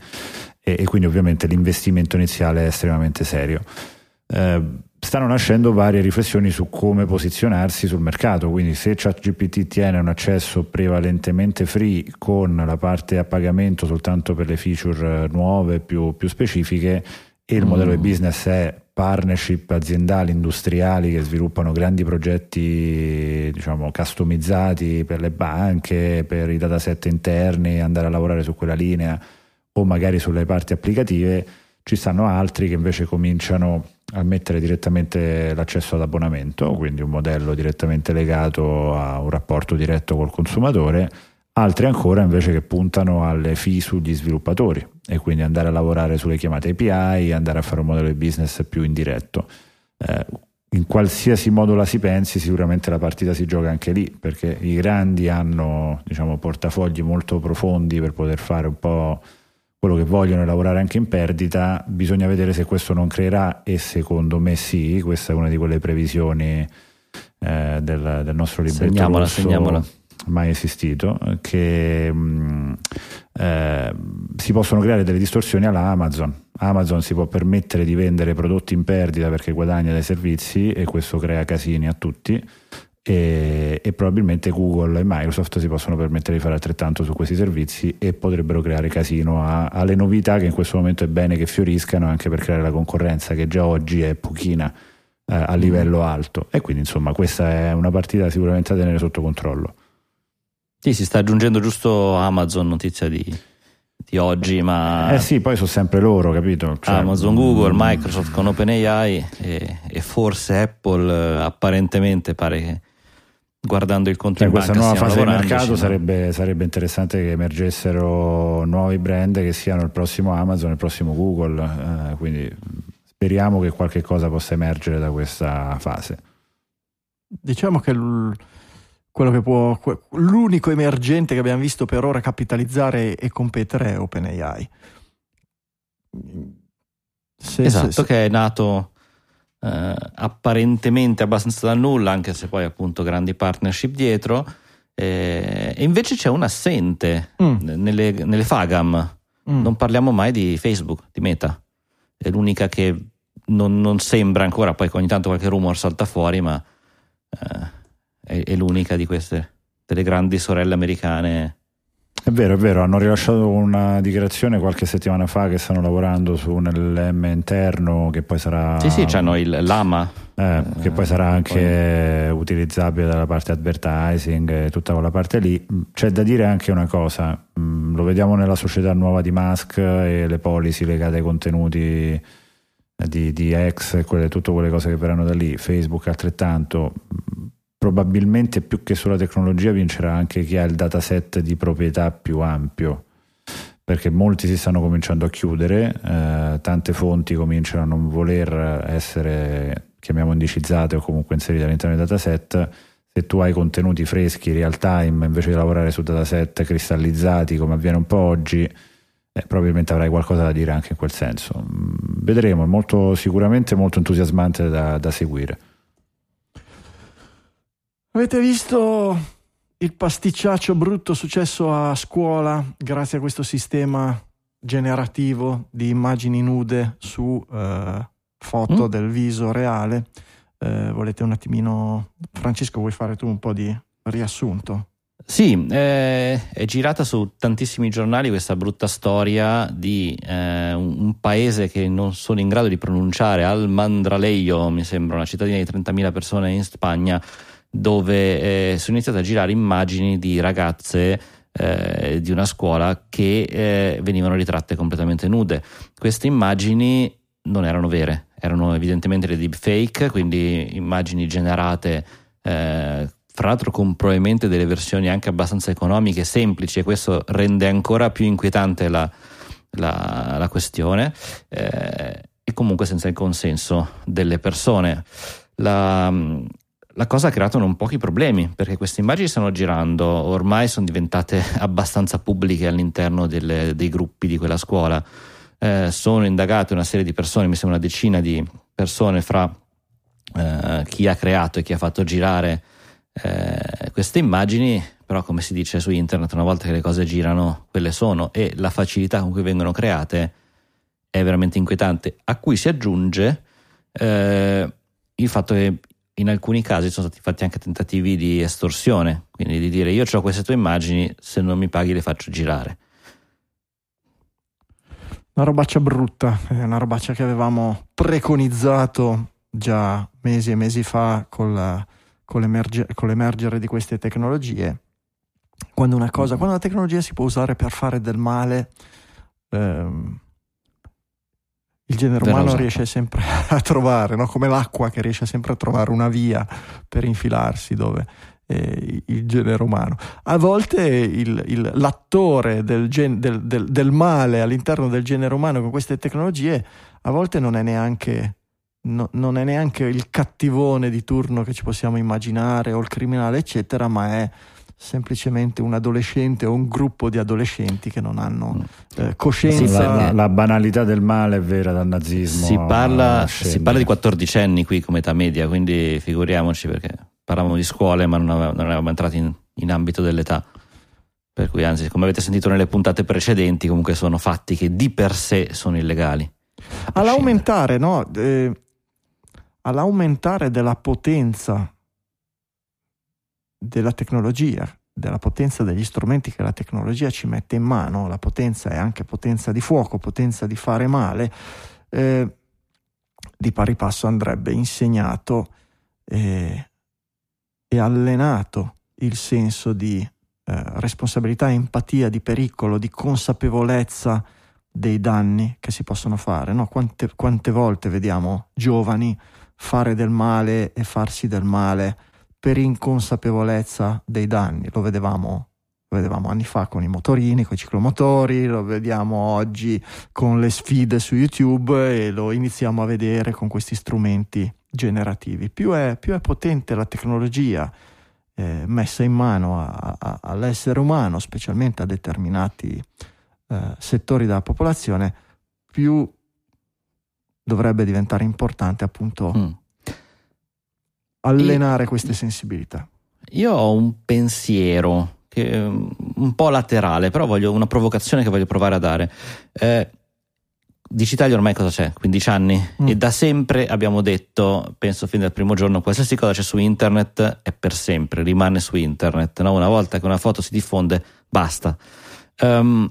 e, e quindi ovviamente l'investimento iniziale è estremamente serio. Eh, stanno nascendo varie riflessioni su come posizionarsi sul mercato, quindi se ChatGPT tiene un accesso prevalentemente free con la parte a pagamento soltanto per le feature nuove più, più specifiche e il mm. modello di business è partnership aziendali, industriali che sviluppano grandi progetti diciamo customizzati per le banche, per i dataset interni, andare a lavorare su quella linea o magari sulle parti applicative, ci stanno altri che invece cominciano a mettere direttamente l'accesso ad abbonamento, quindi un modello direttamente legato a un rapporto diretto col consumatore, altri ancora invece che puntano alle fee sugli sviluppatori e quindi andare a lavorare sulle chiamate API, andare a fare un modello di business più indiretto. Eh, in qualsiasi modo la si pensi, sicuramente la partita si gioca anche lì, perché i grandi hanno diciamo, portafogli molto profondi per poter fare un po' quello che vogliono è lavorare anche in perdita, bisogna vedere se questo non creerà e secondo me sì, questa è una di quelle previsioni eh, del, del, nostro libretto segnamola, segnamola. mai esistito, che mh, mm, eh, si possono creare delle distorsioni alla Amazon. Amazon si può permettere di vendere prodotti in perdita perché guadagna dai servizi e questo crea casini a tutti e, e, probabilmente Google e Microsoft si possono permettere di fare altrettanto su questi servizi e potrebbero creare casino a, alle novità che in questo momento è bene che fioriscano anche per creare la concorrenza che già oggi è pochina eh, a livello alto e quindi insomma questa è una partita sicuramente da tenere sotto controllo. Sì, si sta aggiungendo giusto Amazon, notizia di, di oggi, ma... Eh sì, poi sono sempre loro, capito? Cioè, Amazon, Google, mm. Microsoft con OpenAI e, e forse Apple eh, apparentemente pare che guardando il conto Cioè, in questa nuova fase di mercato sarebbe, sarebbe interessante che emergessero nuovi brand che siano il prossimo Amazon, il prossimo Google, eh, quindi speriamo che qualche cosa possa emergere da questa fase. Diciamo che l- quello che può, l'unico emergente che abbiamo visto per ora capitalizzare e competere è OpenAI. Se- Esatto, se- se- che è nato eh, apparentemente abbastanza dal nulla, anche se poi appunto grandi partnership dietro. eh, e invece c'è un assente Mm, nelle, nelle Fagam. mm. Non parliamo mai di Facebook, di Meta. È l'unica che non, non sembra ancora, poi ogni tanto qualche rumor salta fuori, ma eh, è, è l'unica di queste, delle grandi sorelle americane. È vero, è vero, hanno rilasciato una dichiarazione qualche settimana fa che stanno lavorando su un LM interno che poi sarà... Sì, sì, hanno il Lama. Eh, che poi sarà Eh, anche utilizzabile dalla parte advertising e tutta quella parte lì. C'è da dire anche una cosa, mm, lo vediamo nella società nuova di Musk e le policy legate ai contenuti eh, di, di X e quelle, tutte quelle cose che verranno da lì, Facebook altrettanto. Probabilmente più che sulla tecnologia vincerà anche chi ha il dataset di proprietà più ampio perché molti si stanno cominciando a chiudere, eh, tante fonti cominciano a non voler essere, chiamiamo indicizzate o comunque inserite all'interno del dataset. Se tu hai contenuti freschi, real time, invece di lavorare su dataset cristallizzati come avviene un po' oggi, eh, probabilmente avrai qualcosa da dire anche in quel senso. Mm, Vedremo, è molto, sicuramente molto entusiasmante da, da seguire. Avete visto il pasticciaccio brutto successo a scuola grazie a questo sistema generativo di immagini nude su eh, foto Mm. del viso reale? Eh, volete un attimino, Francesco, vuoi fare tu un po' di riassunto? Sì, eh, è girata su tantissimi giornali questa brutta storia di eh, un, un paese che non sono in grado di pronunciare, Al Mandraleio, mi sembra, una cittadina di 30.000 persone in Spagna, dove eh, sono iniziate a girare immagini di ragazze eh, di una scuola che eh, venivano ritratte completamente nude. Queste immagini non erano vere, erano evidentemente le deepfake, quindi immagini generate eh, fra l'altro con probabilmente delle versioni anche abbastanza economiche, semplici, e questo rende ancora più inquietante la, la- la questione, eh, e comunque senza il consenso delle persone. La, la cosa ha creato non pochi problemi, perché queste immagini stanno girando, ormai sono diventate *laughs* abbastanza pubbliche all'interno delle- dei gruppi di quella scuola. Eh, sono indagate una serie di persone, mi sembra una decina di persone fra eh, chi ha creato e chi ha fatto girare eh, queste immagini, però come si dice su internet, una volta che le cose girano, quelle sono e la facilità con cui vengono create è veramente inquietante, a cui si aggiunge eh, il fatto che in alcuni casi sono stati fatti anche tentativi di estorsione, quindi di dire io ho queste tue immagini, se non mi paghi le faccio girare. Una robaccia brutta, è una robaccia che avevamo preconizzato già mesi e mesi fa con, la- con l'emerge- con l'emergere di queste tecnologie. Quando una cosa, quando la tecnologia si può usare per fare del male, ehm, il genere umano usata. riesce sempre a trovare, no? come l'acqua che riesce sempre a trovare una via per infilarsi dove eh, il genere umano. A volte il- il- l'attore del, gen- del- del- del male all'interno del genere umano con queste tecnologie a volte non è neanche no- non è neanche il cattivone di turno che ci possiamo immaginare o il criminale eccetera ma è semplicemente un adolescente o un gruppo di adolescenti che non hanno eh, coscienza La, la- la banalità del male è vera dal nazismo. Si parla, si parla di 14 anni qui come età media, quindi figuriamoci perché parlavamo di scuole ma non, ave- non eravamo entrati in, in ambito dell'età. Per cui anzi, come avete sentito nelle puntate precedenti, comunque sono fatti che di per sé sono illegali. All'aumentare, no? Eh, all'aumentare della potenza della tecnologia, della potenza degli strumenti che la tecnologia ci mette in mano, la potenza è anche potenza di fuoco, potenza di fare male, eh, di pari passo andrebbe insegnato eh, e allenato il senso di eh, responsabilità, empatia, di pericolo, di consapevolezza dei danni che si possono fare. No? Quante, quante volte vediamo giovani fare del male e farsi del male per inconsapevolezza dei danni. Lo vedevamo, lo vedevamo anni fa con i motorini, con i ciclomotori, lo vediamo oggi con le sfide su YouTube e lo iniziamo a vedere con questi strumenti generativi. Più è, più è potente la tecnologia eh, messa in mano a, a, all'essere umano, specialmente a determinati eh, settori della popolazione, più dovrebbe diventare importante appunto mm. Allenare io, queste sensibilità. Io ho un pensiero che, un po' laterale, però voglio una provocazione che voglio provare a dare. Eh, Digitalia ormai cosa c'è? 15 anni? Mm. E da sempre abbiamo detto, penso fin dal primo giorno, qualsiasi cosa c'è su internet è per sempre, rimane su internet. No? Una volta che una foto si diffonde, basta. Um,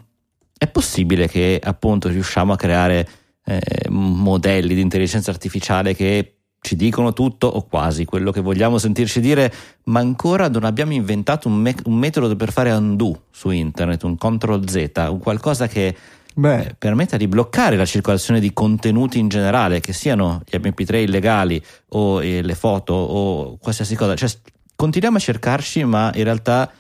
è possibile che appunto riusciamo a creare eh, modelli di intelligenza artificiale che ci dicono tutto o quasi quello che vogliamo sentirci dire, ma ancora non abbiamo inventato un, me- un metodo per fare undo su internet, un control Z, un qualcosa che eh, permetta di bloccare la circolazione di contenuti in generale, che siano gli MP3 illegali o eh, le foto o qualsiasi cosa. Cioè, continuiamo a cercarci, ma in realtà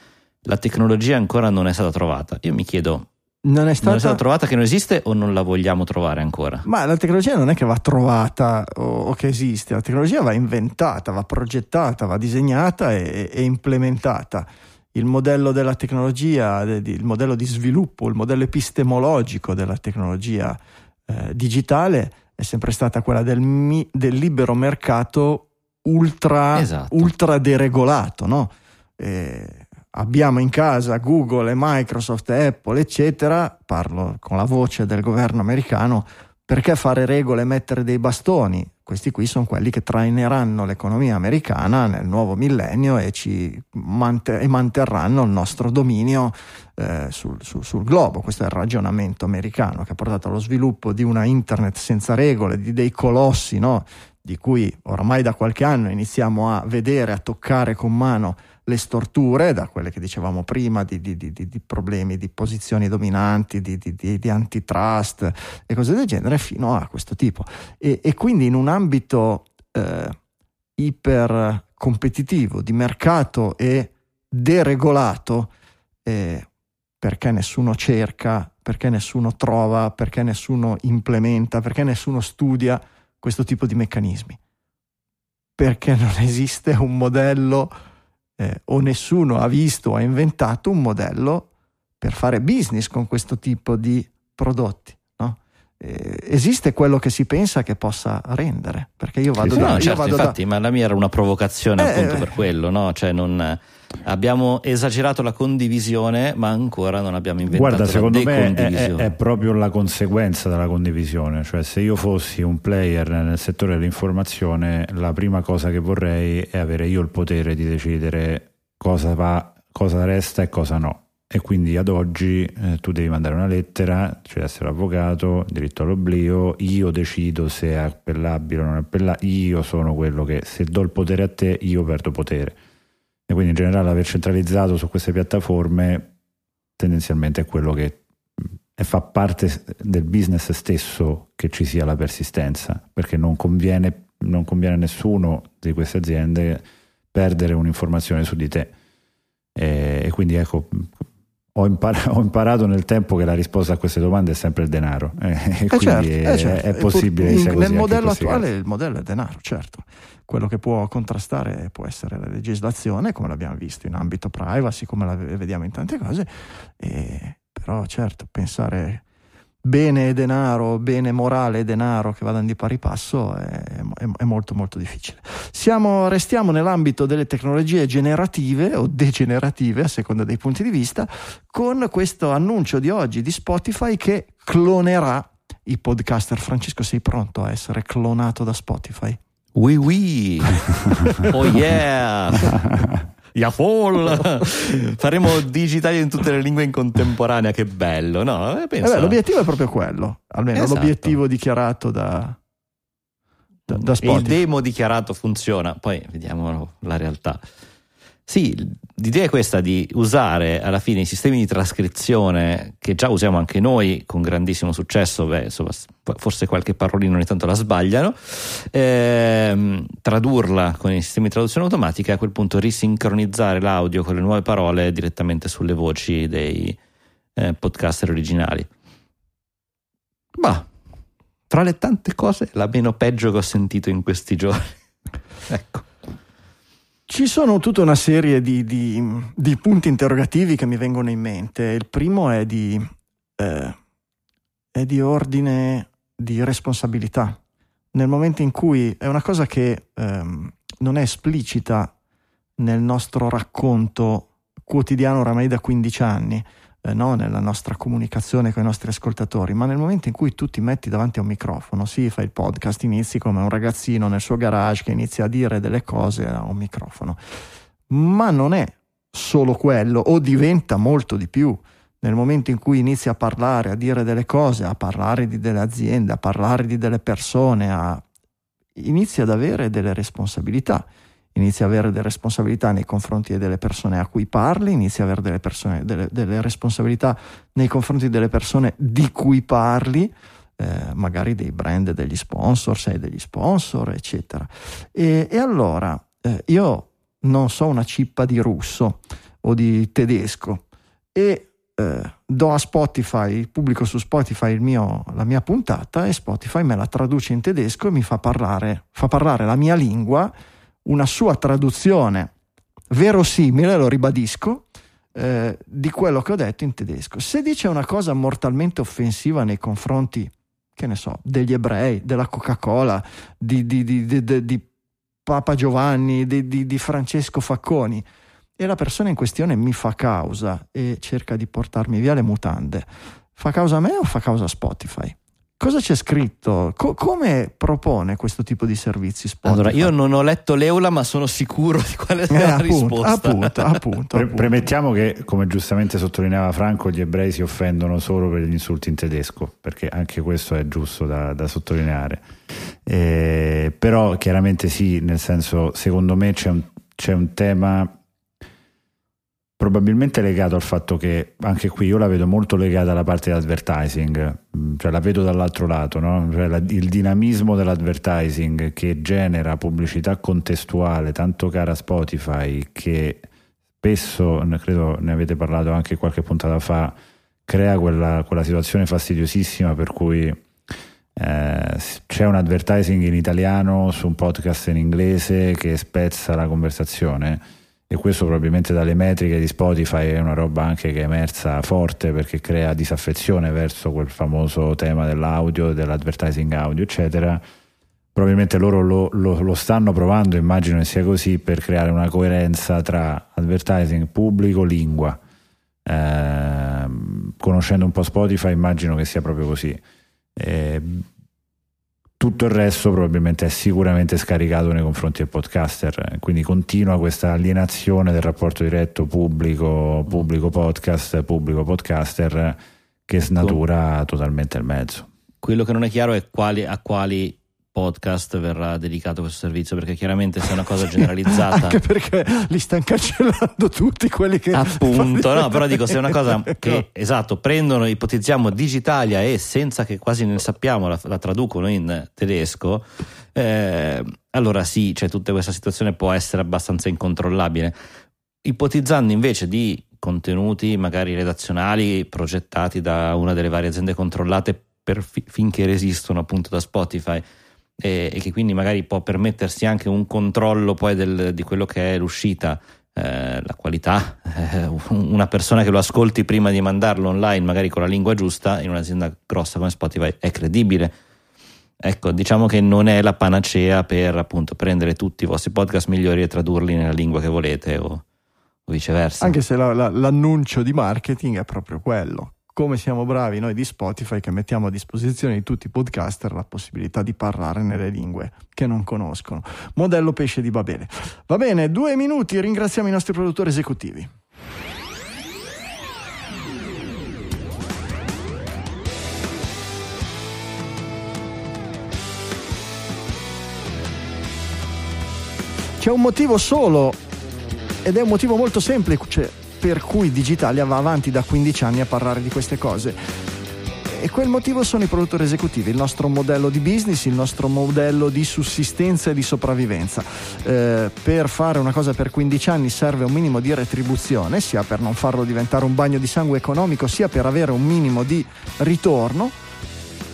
la tecnologia ancora non è stata trovata. Io mi chiedo. Non è, stata... non è stata trovata che non esiste o non la vogliamo trovare ancora? Ma la tecnologia non è che va trovata o, che esiste, la tecnologia va inventata, va progettata, va disegnata e, e implementata il modello della tecnologia, il modello di sviluppo, il modello epistemologico della tecnologia eh, digitale è sempre stata quella del, mi, del libero mercato ultra, esatto. ultra deregolato. No? Eh, abbiamo in casa Google, Microsoft, Apple, eccetera, parlo con la voce del governo americano, perché fare regole e mettere dei bastoni? Questi qui sono quelli che traineranno l'economia americana nel nuovo millennio e, ci mant- e manterranno il nostro dominio eh, sul, sul, sul, globo. Questo è il ragionamento americano che ha portato allo sviluppo di una internet senza regole, di dei colossi, no? di cui oramai da qualche anno iniziamo a vedere, a toccare con mano le storture, da quelle che dicevamo prima, di, di, di, di problemi di posizioni dominanti, di, antitrust e cose del genere, fino a questo tipo. E, e quindi in un ambito eh, iper competitivo, di mercato e deregolato, eh, perché nessuno cerca, perché nessuno trova, perché nessuno implementa, perché nessuno studia questo tipo di meccanismi. Perché non *laughs* esiste un modello eh, o nessuno ha visto o ha inventato un modello per fare business con questo tipo di prodotti. No? Eh, esiste quello che si pensa che possa rendere, perché io vado sì, da... No, certo, vado infatti, da... ma la mia era una provocazione eh, appunto per quello, no? cioè non abbiamo esagerato la condivisione, ma ancora non abbiamo inventato Guarda, secondo me è, è, è, proprio la conseguenza della condivisione. Cioè, se io fossi un player nel settore dell'informazione, la prima cosa che vorrei è avere io il potere di decidere cosa va, cosa resta e cosa no. E quindi ad oggi eh, tu devi mandare una lettera, ci deve essere l'avvocato, diritto all'oblio, io decido se è appellabile o non è appellabile, io sono quello che se do il potere a te io perdo potere e quindi in generale aver centralizzato su queste piattaforme tendenzialmente è quello che fa parte del business stesso che ci sia la persistenza, perché non conviene, non conviene a nessuno di queste aziende perdere un'informazione su di te. E, e quindi ecco, ho imparato, ho imparato, nel tempo che la risposta a queste domande è sempre il denaro. Eh, eh certo, è, eh certo. è, possibile. In, nel modello attuale il modello è denaro, certo. Quello che può contrastare può essere la legislazione, come l'abbiamo visto in ambito privacy, come la vediamo in tante cose. E, però certo, pensare bene e denaro, bene morale e denaro che vadano di pari passo è, è, è, molto molto difficile. Siamo, restiamo nell'ambito delle tecnologie generative o degenerative a seconda dei punti di vista con questo annuncio di oggi di Spotify che clonerà i podcaster. Francesco sei pronto a essere clonato da Spotify? Oui oui! *laughs* oh yeah! *laughs* Yafol! *laughs* Faremo digitali in tutte le lingue in contemporanea, che bello, no? Eh, eh beh, l'obiettivo è proprio quello, almeno esatto. l'obiettivo dichiarato da, da, da Spotify. Il demo dichiarato funziona, poi vediamo la realtà. Sì, l'idea è questa di usare alla fine i sistemi di trascrizione che già usiamo anche noi con grandissimo successo, beh, insomma, forse qualche parolina ogni tanto la sbagliano, ehm, tradurla con i sistemi di traduzione automatica e a quel punto risincronizzare l'audio con le nuove parole direttamente sulle voci dei eh, podcaster originali. Ma tra le tante cose, la meno peggio che ho sentito in questi giorni. *laughs* ecco. Ci sono tutta una serie di, di, di, punti interrogativi che mi vengono in mente. Il primo è di, eh, è di ordine di responsabilità. Nel momento in cui è una cosa che ehm, non è esplicita nel nostro racconto quotidiano oramai da 15 anni, eh, no? nella nostra comunicazione con i nostri ascoltatori, ma nel momento in cui tu ti metti davanti a un microfono, sì, fai il podcast, inizi come un ragazzino nel suo garage che inizia a dire delle cose a un microfono, ma non è solo quello o diventa molto di più. Nel momento in cui inizi a parlare, a dire delle cose, a parlare di delle aziende, a parlare di delle persone, a... inizi ad avere delle responsabilità inizi a avere delle responsabilità nei confronti delle persone a cui parli, inizi a avere delle, persone, delle, delle responsabilità nei confronti delle persone di cui parli, eh, magari dei brand, degli sponsor, sei degli sponsor, eccetera. E, e allora eh, io non so una cippa di russo o di tedesco e eh, do a Spotify, pubblico su Spotify mio, la mia puntata e Spotify me la traduce in tedesco e mi fa parlare, fa parlare la mia lingua una sua traduzione verosimile, lo ribadisco, eh, di quello che ho detto in tedesco. Se dice una cosa mortalmente offensiva nei confronti, che ne so, degli ebrei, della Coca-Cola, di, di, di, di Papa Giovanni, di Francesco Facconi, e la persona in questione mi fa causa e cerca di portarmi via le mutande, fa causa a me o fa causa a Spotify? Cosa c'è scritto? Co- come propone questo tipo di servizi Spotify? Allora, io non ho letto l'Eula, ma sono sicuro di quale sia eh, la appunto, risposta. Appunto, *laughs* appunto, Pre- premettiamo che, come giustamente sottolineava Franco, gli ebrei si offendono solo per gli insulti in tedesco, perché anche questo è giusto da, da sottolineare. Eh, però chiaramente sì, nel senso, secondo me c'è un, c'è un tema probabilmente legato al fatto che anche qui io la vedo molto legata alla parte di advertising, mm, cioè la vedo dall'altro lato, no? cioè la, il dinamismo dell'advertising che genera pubblicità contestuale tanto cara Spotify che spesso, credo ne avete parlato anche qualche puntata fa, crea quella, quella situazione fastidiosissima per cui eh, c'è un advertising in italiano su un podcast in inglese che spezza la conversazione e questo probabilmente dalle metriche di Spotify è una roba anche che è emersa forte perché crea disaffezione verso quel famoso tema dell'audio, dell'advertising audio, eccetera. Probabilmente loro lo, lo, lo stanno provando, immagino che sia così, per creare una coerenza tra advertising pubblico, lingua. Eh, conoscendo un po' Spotify immagino che sia proprio così. Eh, tutto il resto probabilmente è sicuramente scaricato nei confronti del podcaster, quindi continua questa alienazione del rapporto diretto pubblico, pubblico podcast, pubblico podcaster che snatura totalmente il mezzo. Quello che non è chiaro è quali, a quali podcast verrà dedicato questo servizio perché chiaramente se è una cosa generalizzata *laughs* anche perché li stanno cancellando tutti quelli che appunto no però dico se è una *laughs* cosa che esatto prendono ipotizziamo Digitalia e senza che quasi ne sappiamo la, la traducono in tedesco eh, allora sì cioè tutta questa situazione può essere abbastanza incontrollabile. Ipotizzando invece di contenuti magari redazionali progettati da una delle varie aziende controllate per fi- finché resistono appunto da Spotify e, e, che quindi magari può permettersi anche un controllo poi del, di quello che è l'uscita, eh, la qualità, eh, una persona che lo ascolti prima di mandarlo online magari con la lingua giusta in un'azienda grossa come Spotify è credibile. Ecco, diciamo che non è la panacea per appunto prendere tutti i vostri podcast migliori e tradurli nella lingua che volete o, o viceversa. Anche se la, la, l'annuncio di marketing è proprio quello come siamo bravi noi di Spotify che mettiamo a disposizione di tutti i podcaster la possibilità di parlare nelle lingue che non conoscono. Modello pesce di Babele. Va bene, due minuti, ringraziamo i nostri produttori esecutivi. C'è un motivo solo ed è un motivo molto semplice per cui Digitalia va avanti da 15 anni a parlare di queste cose. E quel motivo sono i produttori esecutivi, il nostro modello di business, il nostro modello di sussistenza e di sopravvivenza. Eh, per fare una cosa per 15 anni serve un minimo di retribuzione, sia per non farlo diventare un bagno di sangue economico, sia per avere un minimo di ritorno.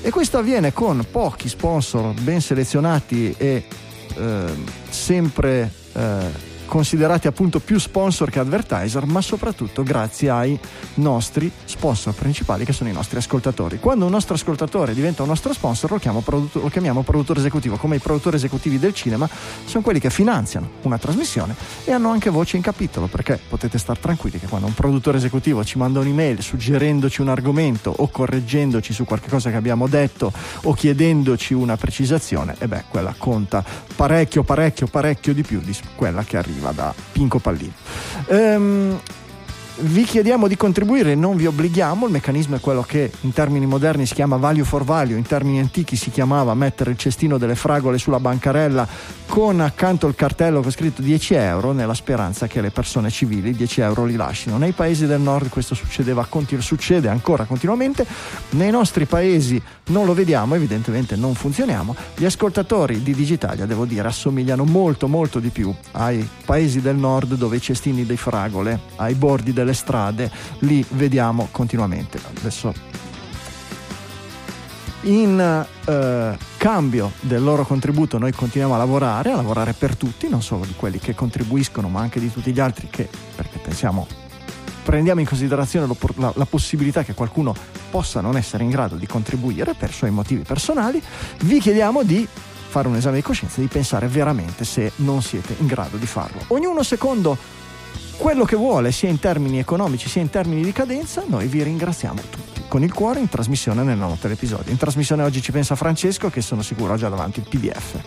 E questo avviene con pochi sponsor ben selezionati e eh, sempre eh, considerati appunto più sponsor che advertiser, ma soprattutto grazie ai nostri sponsor principali che sono i nostri ascoltatori. Quando un nostro ascoltatore diventa un nostro sponsor lo, chiamo lo chiamiamo produttore esecutivo, come i produttori esecutivi del cinema sono quelli che finanziano una trasmissione e hanno anche voce in capitolo, perché potete stare tranquilli che quando un produttore esecutivo ci manda un'email suggerendoci un argomento o correggendoci su qualcosa che abbiamo detto o chiedendoci una precisazione, e beh, quella conta parecchio, parecchio, parecchio di più di quella che arriva arriva da Pinco Pallino. Ehm, vi chiediamo di contribuire, non vi obblighiamo, il meccanismo è quello che in termini moderni si chiama value for value, in termini antichi si chiamava mettere il cestino delle fragole sulla bancarella con accanto il cartello con scritto 10 euro nella speranza che le persone civili 10 euro li lasciano. Nei paesi del nord questo succedeva, succede ancora continuamente, nei nostri paesi non lo vediamo, evidentemente non funzioniamo. Gli ascoltatori di Digitalia, devo dire, assomigliano molto molto di più ai paesi del nord dove i cestini dei fragole, ai bordi delle strade, li vediamo continuamente. Adesso in eh, cambio del loro contributo noi continuiamo a lavorare, a lavorare per tutti, non solo di quelli che contribuiscono, ma anche di tutti gli altri che, perché pensiamo, prendiamo in considerazione la, la possibilità che qualcuno possa non essere in grado di contribuire per suoi motivi personali, vi chiediamo di fare un esame di coscienza e di pensare veramente se non siete in grado di farlo. Ognuno secondo quello che vuole, sia in termini economici sia in termini di cadenza, noi vi ringraziamo tutti con il cuore in trasmissione nel nono telepisodio. In trasmissione oggi ci pensa Francesco che sono sicuro ha già davanti il PDF.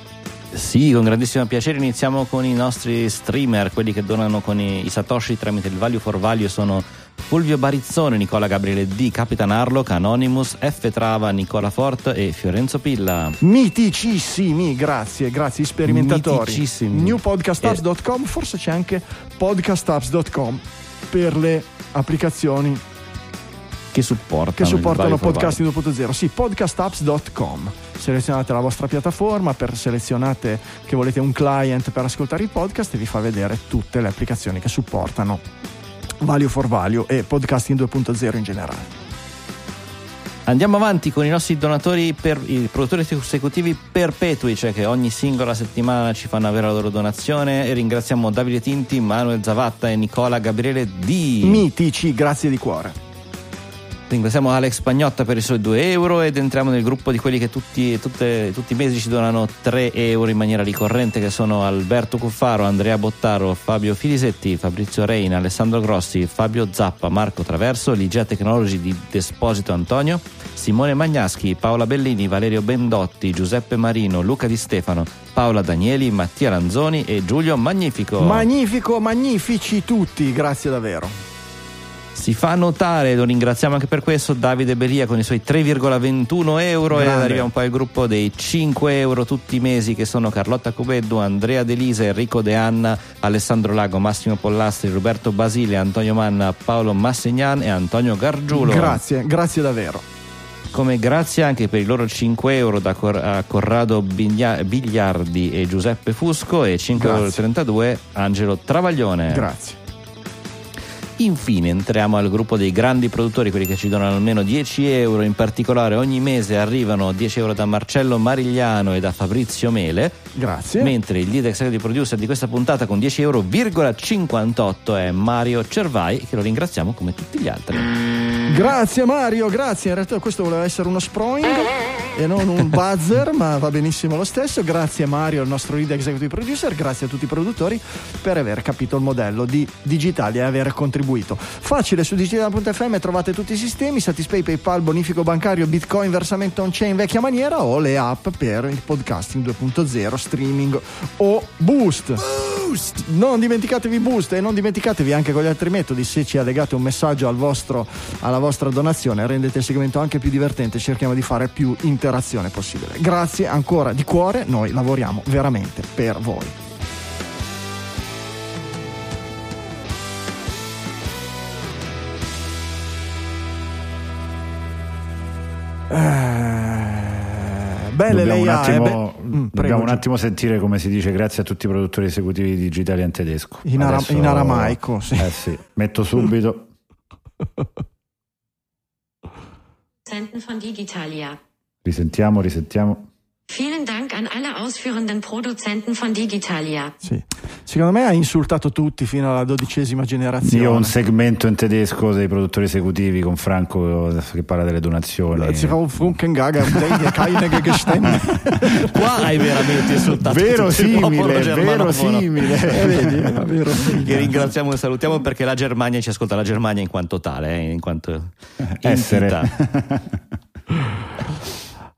Sì, con grandissimo piacere iniziamo con i nostri streamer, quelli che donano con i, i Satoshi tramite il Value for Value sono Fulvio Barizzone, Nicola Gabriele D, Capitan Harlock, Anonymous, F Trava, Nicola Fort e Fiorenzo Pilla. Miticissimi, grazie, grazie sperimentatori. Miticissimi. Newpodcastapps.com, forse c'è anche podcastapps.com per le applicazioni che supportano, che supportano podcasting 2.0. Sì, podcastapps.com. Selezionate la vostra piattaforma, per selezionate che volete un client per ascoltare i podcast e vi fa vedere tutte le applicazioni che supportano Value for Value e podcasting 2.0 in generale. Andiamo avanti con i nostri donatori, per, i produttori esecutivi perpetui, cioè che ogni singola settimana ci fanno avere la loro donazione. E ringraziamo Davide Tinti, Manuel Zavatta e Nicola Gabriele D. Mitici, grazie di cuore. Ringraziamo Alex Pagnotta per i suoi 2 euro ed entriamo nel gruppo di quelli che tutti, tutte, tutti i mesi ci donano 3 euro in maniera ricorrente che sono Alberto Cuffaro, Andrea Bottaro, Fabio Filisetti, Fabrizio Reina, Alessandro Grossi, Fabio Zappa, Marco Traverso, Ligia Technology di Desposito Antonio, Simone Magnaschi, Paola Bellini, Valerio Bendotti, Giuseppe Marino, Luca Di Stefano, Paola Danieli, Mattia Lanzoni e Giulio Magnifico. Magnifico, magnifici tutti, grazie davvero. Si fa notare, lo ringraziamo anche per questo, Davide Beria con i suoi 3,21 euro Grande. ed arriviamo poi al gruppo dei 5 euro tutti i mesi che sono Carlotta Cubeddu, Andrea Delisa, Enrico De Anna, Alessandro Lago, Massimo Pollastri, Roberto Basile, Antonio Manna, Paolo Massignan e Antonio Gargiulo. Grazie, grazie davvero. Come grazie anche per i loro 5 euro da Cor- a Corrado Biglia- Bigliardi e Giuseppe Fusco e 5,32 euro Angelo Travaglione. Grazie. Infine entriamo al gruppo dei grandi produttori, quelli che ci donano almeno 10 euro, in particolare ogni mese arrivano 10 euro da Marcello Marigliano e da Fabrizio Mele, Grazie. mentre il lead executive producer di questa puntata con 10 euro, 58 è Mario Cervai, che lo ringraziamo come tutti gli altri. Grazie Mario, grazie. In realtà questo voleva essere uno sproing e non un buzzer, ma va benissimo lo stesso. Grazie Mario, il nostro lead executive producer, grazie a tutti i produttori per aver capito il modello di Digitalia e aver contribuito. Facile su digitale.fm trovate tutti i sistemi, Satispay, PayPal, bonifico bancario, Bitcoin, versamento on-chain vecchia maniera o le app per il podcasting 2.0, streaming o Boost. Boost! Non dimenticatevi Boost e non dimenticatevi anche con gli altri metodi se ci allegate un messaggio al vostro, alla vostra donazione rendete il segmento anche più divertente, cerchiamo di fare più interazione possibile. Grazie ancora di cuore, noi lavoriamo veramente per voi. Uh belle dobbiamo un attimo, beh- Mm, dobbiamo prego, un attimo sentire come si dice grazie a tutti i produttori esecutivi digitali in tedesco. In ara- Adesso- in aramaico, sì. Eh sì, metto subito. Produzenten von Digitalia. Risentiamo, risentiamo. Vielen Dank an alle ausführenden Produzenten von Digitalia. Sì. Secondo me ha insultato tutti fino alla dodicesima generazione. Io ho un segmento in tedesco dei produttori esecutivi con Franco che parla delle donazioni. Si fa un Funkengager, degli keine Gegestände. *laughs* Qua hai veramente insultato Verosimile, popolo germanofono. Eh, vedi, verosimile. è vero. Che ringraziamo e salutiamo perché la Germania ci ascolta, la Germania in quanto tale, eh, in quanto Essere. *laughs*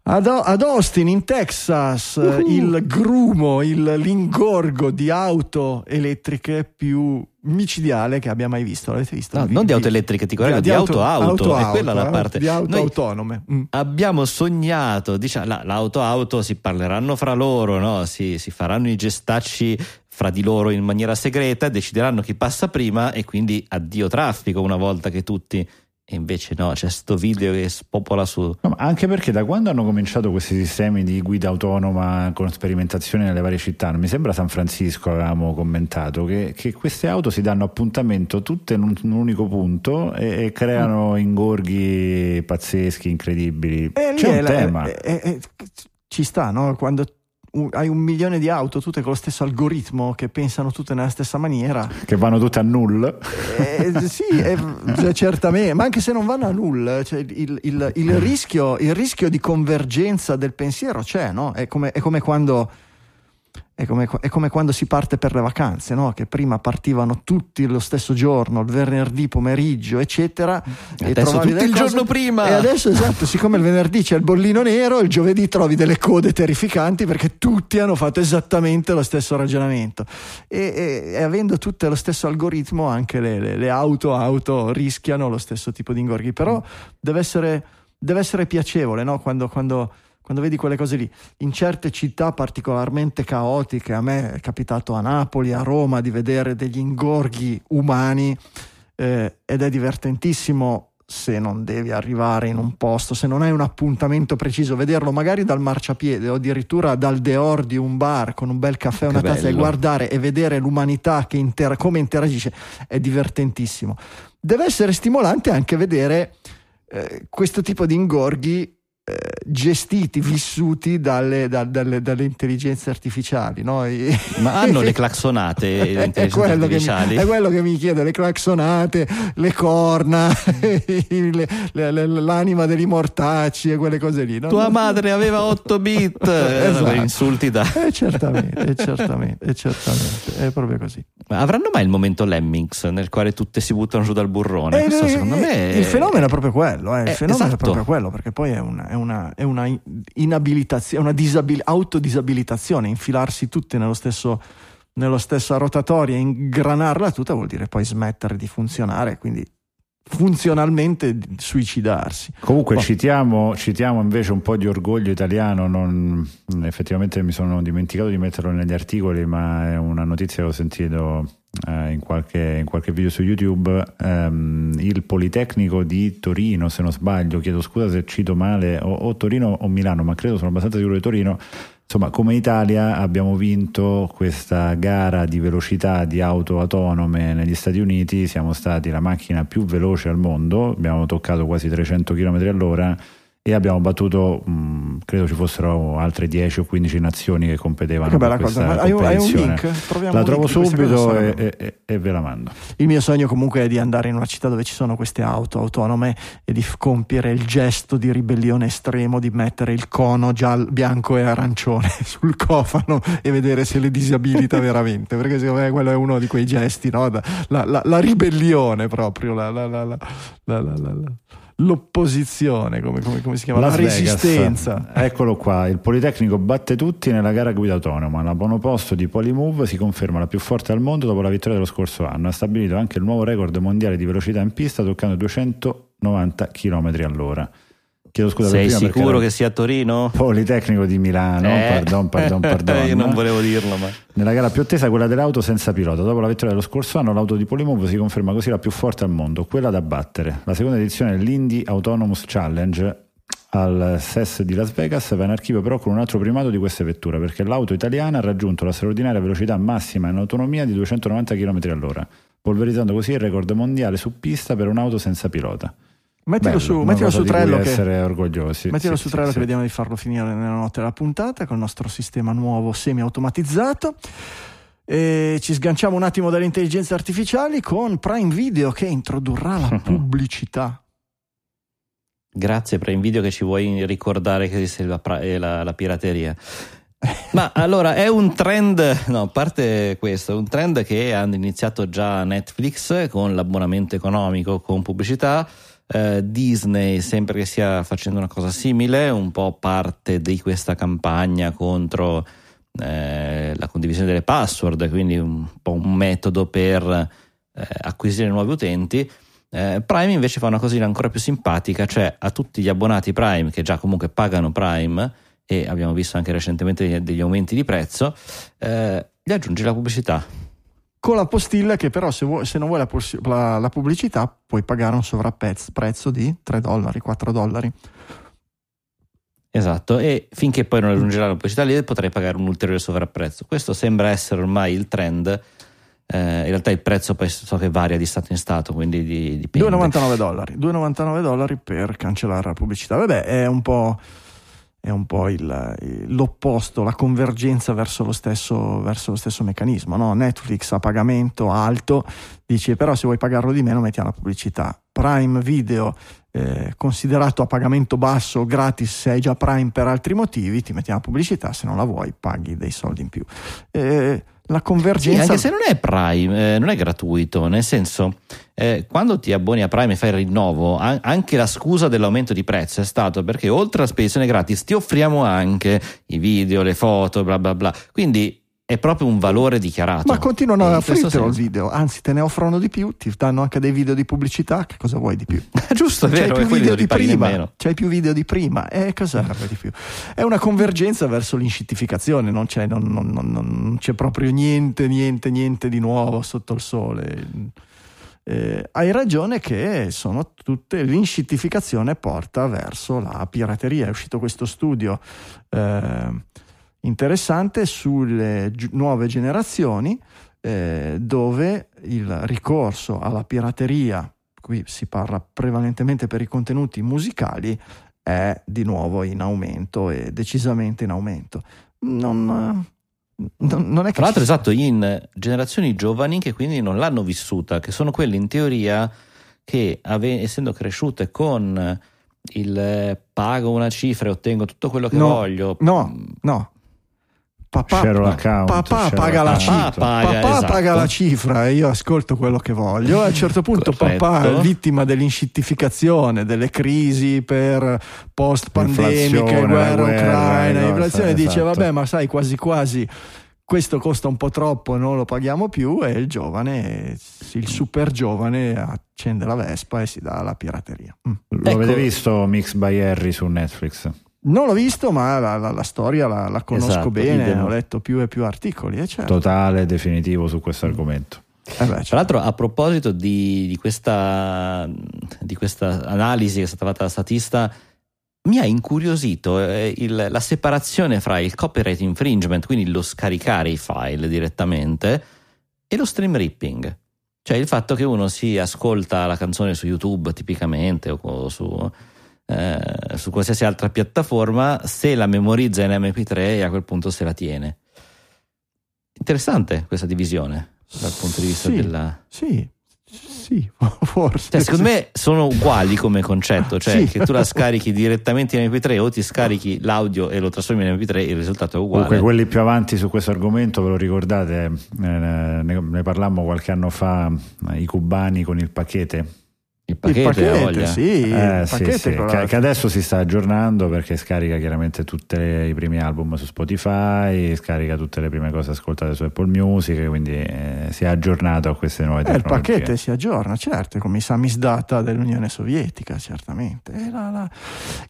Ad, ad Austin, in Texas, eh, il grumo, il, l'ingorgo di auto elettriche più micidiale che abbia mai visto. L'avete visto? No, non di auto elettriche, ti correggo, di auto-auto, è quella la eh, parte. Di auto Noi- autonome. Mm. Abbiamo sognato, diciamo, la- l'auto-auto si parleranno fra loro, no? si, si faranno i gestacci fra di loro in maniera segreta, decideranno chi passa prima e quindi addio traffico una volta che tutti. E invece no, c'è sto video che spopola su. No, ma anche perché da quando hanno cominciato questi sistemi di guida autonoma con sperimentazioni nelle varie città, mi sembra San Francisco avevamo commentato che, che queste auto si danno appuntamento tutte in un, in un unico punto e, e creano ingorghi pazzeschi, incredibili. E lì C'è è un la- tema. è- è- è- ci sta, no? Quando un- hai un milione di auto, tutte con lo stesso algoritmo, che pensano tutte nella stessa maniera. che vanno tutte a null. Eh, sì, eh, cioè, certamente, ma anche se non vanno a nulla, cioè, il, il- il rischio, il rischio di convergenza del pensiero c'è, no? È come, è come quando. È come, è come quando si parte per le vacanze, no? che prima partivano tutti lo stesso giorno, il venerdì pomeriggio, eccetera. e Adesso tutti il cose- giorno prima. E adesso, esatto, siccome il venerdì c'è il bollino nero, il giovedì trovi delle code terrificanti perché tutti hanno fatto esattamente lo stesso ragionamento. E, e- e avendo tutte lo stesso algoritmo, anche le, le- le auto, auto rischiano lo stesso tipo di ingorghi. Però deve essere, deve essere piacevole no? quando, quando- quando vedi quelle cose lì. In certe città particolarmente caotiche, a me è capitato a Napoli, a Roma, di vedere degli ingorghi umani eh, ed è divertentissimo se non devi arrivare in un posto, se non hai un appuntamento preciso, vederlo magari dal marciapiede o addirittura dal dehors di un bar con un bel caffè, una Che tazza e bello. guardare e vedere l'umanità che intera- come interagisce è divertentissimo. Deve essere stimolante anche vedere eh, questo tipo di ingorghi gestiti, vissuti dalle, da- dalle- dalle intelligenze artificiali. no? I- Ma hanno le *laughs* claxonate le è, intelligenze quello che artificiali? mi, è quello che mi chiede, le claxonate, le corna, *laughs* le- le- l'anima degli mortacci e quelle cose lì. no? Tua madre aveva 8 bit. *laughs* Esatto. Insulti da. Eh, certamente, eh, certamente, eh, certamente, è proprio così. Ma avranno mai il momento Lemmings nel quale tutte si buttano giù dal burrone? Eh, Questo eh, secondo me è- il fenomeno è proprio quello, eh, il Eh, fenomeno esatto. è proprio quello, perché poi è una, è una, è una inabilitazione, una disabil- autodisabilitazione, infilarsi tutti nello stesso, nello stessa rotatoria, ingranarla tutta vuol dire poi smettere di funzionare, quindi funzionalmente suicidarsi. Comunque citiamo, citiamo invece un po' di orgoglio italiano, non- effettivamente mi sono dimenticato di metterlo negli articoli, ma è una notizia che ho sentito in, qualche, in qualche video su YouTube. Ehm, il Politecnico di Torino, se non sbaglio, chiedo scusa se cito male, o, o Torino o Milano, ma credo sono abbastanza sicuro di Torino. Insomma, come Italia abbiamo vinto questa gara di velocità di auto autonome negli Stati Uniti, siamo stati la macchina più veloce al mondo, abbiamo toccato quasi 300 km all'ora e abbiamo battuto, mh, credo ci fossero altre 10 o 15 nazioni che competevano Che per bella cosa, questa hai hai un link? Proviamo La trovo subito e, e- e ve la mando. Il mio sogno comunque è di andare in una città dove ci sono queste auto autonome e di compiere il gesto di ribellione estremo di mettere il cono giallo, bianco e arancione *laughs* sul cofano e vedere se le disabilita *laughs* veramente, perché secondo me quello è uno di quei gesti, no? La, la- la ribellione proprio, la- la- l'opposizione, come, come- come si chiama? Las la Vegas. resistenza. Eccolo qua, il Politecnico batte tutti nella gara guida autonoma. La monoposto di Polymove si conferma la più forte al mondo dopo la vittoria dello scorso anno. Ha stabilito anche il nuovo record mondiale di velocità in pista toccando 290 km all'ora. Chiedo scusa Sei prima sicuro che sia a Torino? Politecnico di Milano, Eh. pardon, pardon, *laughs* pardon. Io non volevo dirlo, ma. Nella gara più attesa, quella dell'auto senza pilota. Dopo la vittoria dello scorso anno, l'auto di Polymove si conferma così la più forte al mondo, quella da battere. La seconda edizione dell'Indy Autonomous Challenge al SES di Las Vegas va in archivio però con un altro primato di queste vetture perché l'auto italiana ha raggiunto la straordinaria velocità massima in autonomia di 290 km all'ora, polverizzando così il record mondiale su pista per un'auto senza pilota. Mettilo Bello, su, mettilo su Trello che, essere orgogliosi. mettilo Sì, su sì, Trello sì. che vediamo di farlo finire nella notte della puntata con il nostro sistema nuovo semi-automatizzato. E ci sganciamo un attimo dalle intelligenze artificiali con Prime Video che introdurrà la *laughs* pubblicità. Grazie Prime Video che ci vuoi ricordare che esiste la, eh, la- la pirateria. Ma allora è un trend, no, a parte questo, è un trend che hanno iniziato già Netflix con l'abbonamento economico con pubblicità. Eh, Disney sempre che stia facendo una cosa simile, un po' parte di questa campagna contro eh, la condivisione delle password, quindi un po' un metodo per eh, acquisire nuovi utenti. Eh, Prime invece fa una cosina ancora più simpatica, cioè a tutti gli abbonati Prime che già comunque pagano Prime e abbiamo visto anche recentemente degli, aumenti di prezzo, eh, gli aggiungi la pubblicità. Con la postilla che però se, vuoi- se non vuoi la, la- la pubblicità puoi pagare un sovrapprezzo di 3 dollari, 4 dollari. Esatto, e finché poi non aggiungerà la pubblicità lì potrai pagare un ulteriore sovrapprezzo. Questo sembra essere ormai il trend. Eh, in realtà il prezzo poi so che varia di stato in stato, quindi di- dipende. 2,99 dollari 2,99 dollari per cancellare la pubblicità vabbè è un po', è un po' il- l'opposto la convergenza verso lo stesso, verso lo stesso meccanismo no? Netflix a pagamento alto dice però se vuoi pagarlo di meno mettiamo la pubblicità Prime Video eh, considerato a pagamento basso gratis se hai già Prime per altri motivi ti mettiamo la pubblicità se non la vuoi paghi dei soldi in più Eh, la Sì, convergenza anche se non è Prime, eh, non è gratuito, nel senso, eh, quando ti abboni a Prime e fai il rinnovo, an- anche la scusa dell'aumento di prezzo è stato perché oltre alla spedizione gratis ti offriamo anche i video, le foto, bla bla bla. Quindi è proprio un valore dichiarato. Ma continuano a questo offrirtelo il video, anzi te ne offrono di più, ti danno anche dei video di pubblicità, che cosa vuoi di più? *laughs* Giusto, è C'hai vero, più e quelli video di prima, nemmeno. c'hai più video di prima, e cosa vuoi di più? È una convergenza verso l'inscittificazione, non c'è, non- non- non- non c'è proprio niente, niente, niente di nuovo sotto il sole. Eh, hai ragione che sono tutte l'inscittificazione porta verso la pirateria. È uscito questo studio eh, interessante sulle gi- nuove generazioni eh, dove il ricorso alla pirateria, qui si parla prevalentemente per i contenuti musicali, è di nuovo in aumento e decisamente in aumento. Non, non- è che Tra l'altro, esatto, in generazioni giovani che quindi non l'hanno vissuta, che sono quelle in teoria che, ave- essendo cresciute con il eh, pago una cifra e ottengo tutto quello che No, voglio, No, mm, no. Papà, l'account, papà paga la cifra. Papà paga, papà esatto. paga la cifra e io ascolto quello che voglio. A un certo punto Corretto. papà è vittima dell'inscittificazione, delle crisi per post pandemiche, guerra, ucraina, le inflazione, cose, dice esatto. vabbè ma sai quasi quasi questo costa un po' troppo, non lo paghiamo più e il giovane, il super giovane accende la Vespa e si dà alla pirateria. Mm. Lo Ecco. avete visto Mix by Harry su Netflix? Non l'ho visto, ma la, la- la storia la, la conosco Esatto, bene, idem. ho letto più e più articoli. E certo. Totale, definitivo su questo argomento. Eh beh, Tra certo. l'altro, a proposito di, di questa, di questa analisi che è stata fatta dalla statista, mi ha incuriosito eh, il- la separazione fra il copyright infringement, quindi lo scaricare i file direttamente, e lo stream ripping. Cioè il fatto che uno si ascolta la canzone su YouTube tipicamente o su, eh, su qualsiasi altra piattaforma, se la memorizza in MP3 e a quel punto se la tiene. Interessante questa divisione dal punto di vista Sì, della... Sì, sì, *laughs* forse. Cioè, secondo me sono uguali come concetto, cioè Sì. che tu la scarichi direttamente in MP3 o ti scarichi l'audio e lo trasformi in MP3, il risultato è uguale. Comunque, quelli più avanti su questo argomento, ve lo ricordate? Eh, ne, ne parlammo qualche anno fa, eh, i cubani con il pacchetto. Il il pacchetto, ha pacchetto, sì, Eh, il sì, pacchetto sì, che, che adesso si sta aggiornando perché scarica chiaramente tutti i primi album su Spotify, scarica tutte le prime cose ascoltate su Apple Music, quindi eh, si è aggiornato a queste nuove Eh, il tecnologie. pacchetto si aggiorna, certo, come i samizdat dell'Unione Sovietica, certamente. E la- la-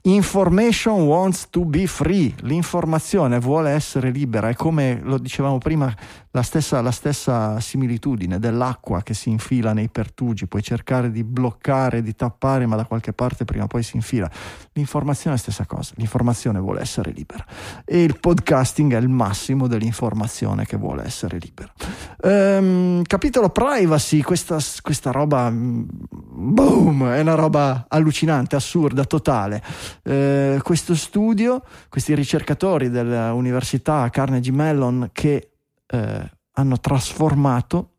Information wants to be free, l'informazione vuole essere libera, è come lo dicevamo prima, la stessa, la stessa similitudine dell'acqua che si infila nei pertugi, puoi cercare di bloccare di tappare, ma da qualche parte prima o poi si infila. L'informazione è la stessa cosa, l'informazione vuole essere libera e il podcasting è il massimo dell'informazione che vuole essere libera. Ehm, capitolo privacy, questa, questa roba, mm, boom, è una roba allucinante, assurda, totale. Eh, questo studio, questi ricercatori dell'università Carnegie Mellon che eh, hanno trasformato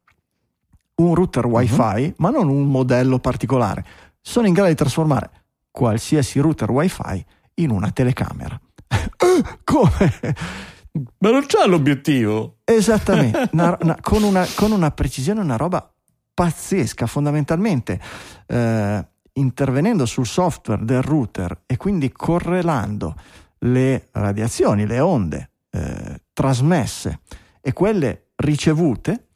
un router wifi, uh-huh. ma non un modello particolare, sono in grado di trasformare qualsiasi router wifi in una telecamera. *laughs* Come? Ma non c'ha l'obiettivo. Esattamente, *laughs* una, una, con, una, con, una, precisione, una roba pazzesca, fondamentalmente. Eh, intervenendo sul software del router e quindi correlando le radiazioni, le onde eh, trasmesse e quelle ricevute,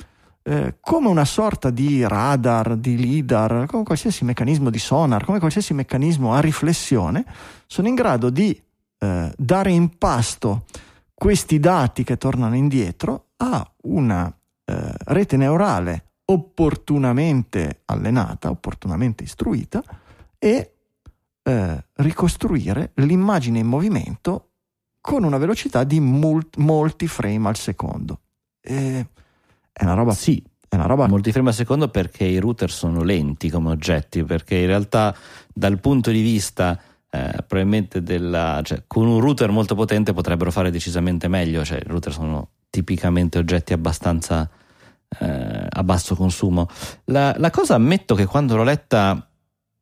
eh, come una sorta di radar, di lidar, come qualsiasi meccanismo di sonar, come qualsiasi meccanismo a riflessione, sono in grado di eh, dare in pasto questi dati che tornano indietro a una eh, rete neurale opportunamente allenata, opportunamente istruita e eh, ricostruire l'immagine in movimento con una velocità di mul- molti frame al secondo. E è una roba. Sì, è una roba. Molti frame al secondo perché i router sono lenti come oggetti, perché in realtà dal punto di vista. Eh, probabilmente della, cioè, con un router molto potente potrebbero fare decisamente meglio, cioè i router sono tipicamente oggetti abbastanza eh, a basso consumo. La, la, cosa ammetto che quando l'ho letta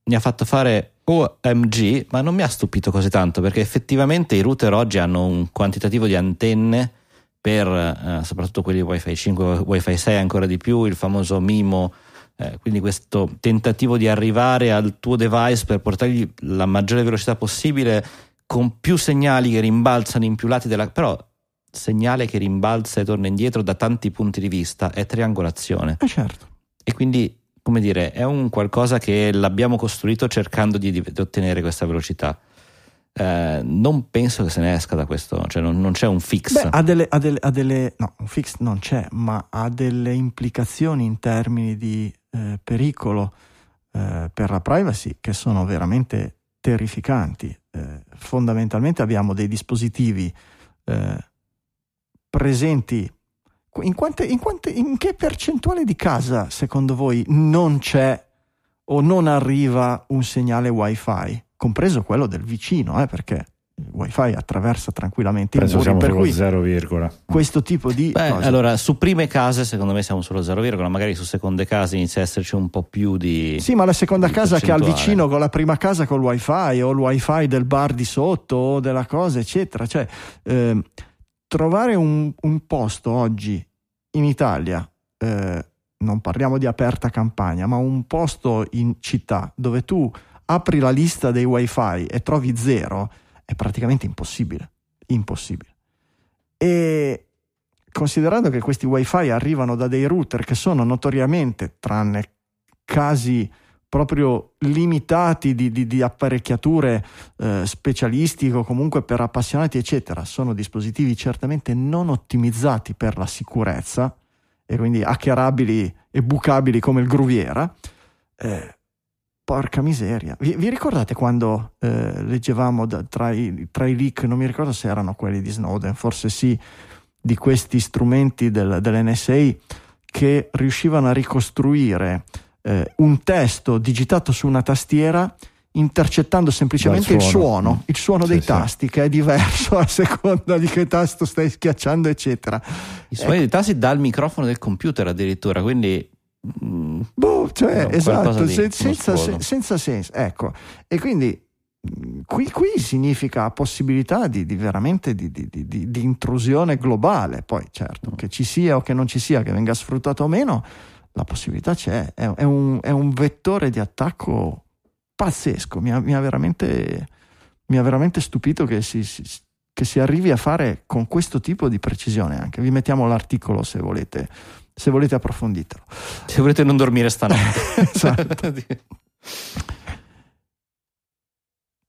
mi ha fatto fare OMG, ma non mi ha stupito così tanto perché effettivamente i router oggi hanno un quantitativo di antenne per eh, soprattutto quelli Wi-Fi 5, Wi-Fi 6 ancora di più, il famoso MIMO, eh, quindi questo tentativo di arrivare al tuo device per portargli la maggiore velocità possibile con più segnali che rimbalzano in più lati della... però segnale che rimbalza e torna indietro da tanti punti di vista è triangolazione. Eh certo. E quindi, come dire, è un qualcosa che l'abbiamo costruito cercando di, di ottenere questa velocità. Eh, non penso che se ne esca da questo, cioè non, non c'è un fix. Beh, ha delle, ha, delle, ha delle, no, un fix non c'è, ma ha delle implicazioni in termini di eh, pericolo eh, per la privacy che sono veramente terrificanti. Eh, fondamentalmente abbiamo dei dispositivi eh, presenti. In, quante, in, quante, in che percentuale di casa secondo voi non c'è o non arriva un segnale wifi? compreso quello del vicino, eh, perché il wifi attraversa tranquillamente Penso i muri, per cui 0, questo tipo di Beh, allora su prime case secondo me siamo solo 0, magari su seconde case inizia a esserci un po' più di sì ma la seconda casa che ha il vicino con la prima casa col wifi o il wifi del bar di sotto o della cosa eccetera. Cioè eh, trovare un, un, posto oggi in Italia eh, non parliamo di aperta campagna ma un posto in città dove tu apri la lista dei wifi e trovi zero, è praticamente impossibile. Impossibile. E considerando che questi wifi arrivano da dei router che sono notoriamente, tranne casi proprio limitati di, di, di apparecchiature eh, specialistiche o comunque per appassionati, eccetera, sono dispositivi certamente non ottimizzati per la sicurezza e quindi hackerabili e bucabili come il Gruviera. Eh, Porca miseria. Vi, vi ricordate quando eh, leggevamo da, tra, i, tra, i, leak, non mi ricordo se erano quelli di Snowden, forse sì, di questi strumenti del, dell'NSA che riuscivano a ricostruire eh, un testo digitato su una tastiera intercettando semplicemente suono. il suono, il suono sì, dei sì. tasti che è diverso a seconda di che tasto stai schiacciando, eccetera. I suoni ecco. dei tasti dal microfono del computer addirittura, quindi Mm. boh, cioè, esatto, se, senza, se, senza, senso. Ecco, e quindi mm, qui, qui significa possibilità di, di veramente di, di, di, intrusione globale. Poi, certo, che ci sia o che non ci sia, che venga sfruttato o meno, la possibilità c'è. È, è, un, è un, vettore di attacco pazzesco. Mi ha, mi ha, veramente, mi ha veramente, stupito che si, si, che si arrivi a fare con questo tipo di precisione. Anche vi mettiamo l'articolo se volete se volete approfonditelo. Se volete non dormire stanotte. *laughs* esatto.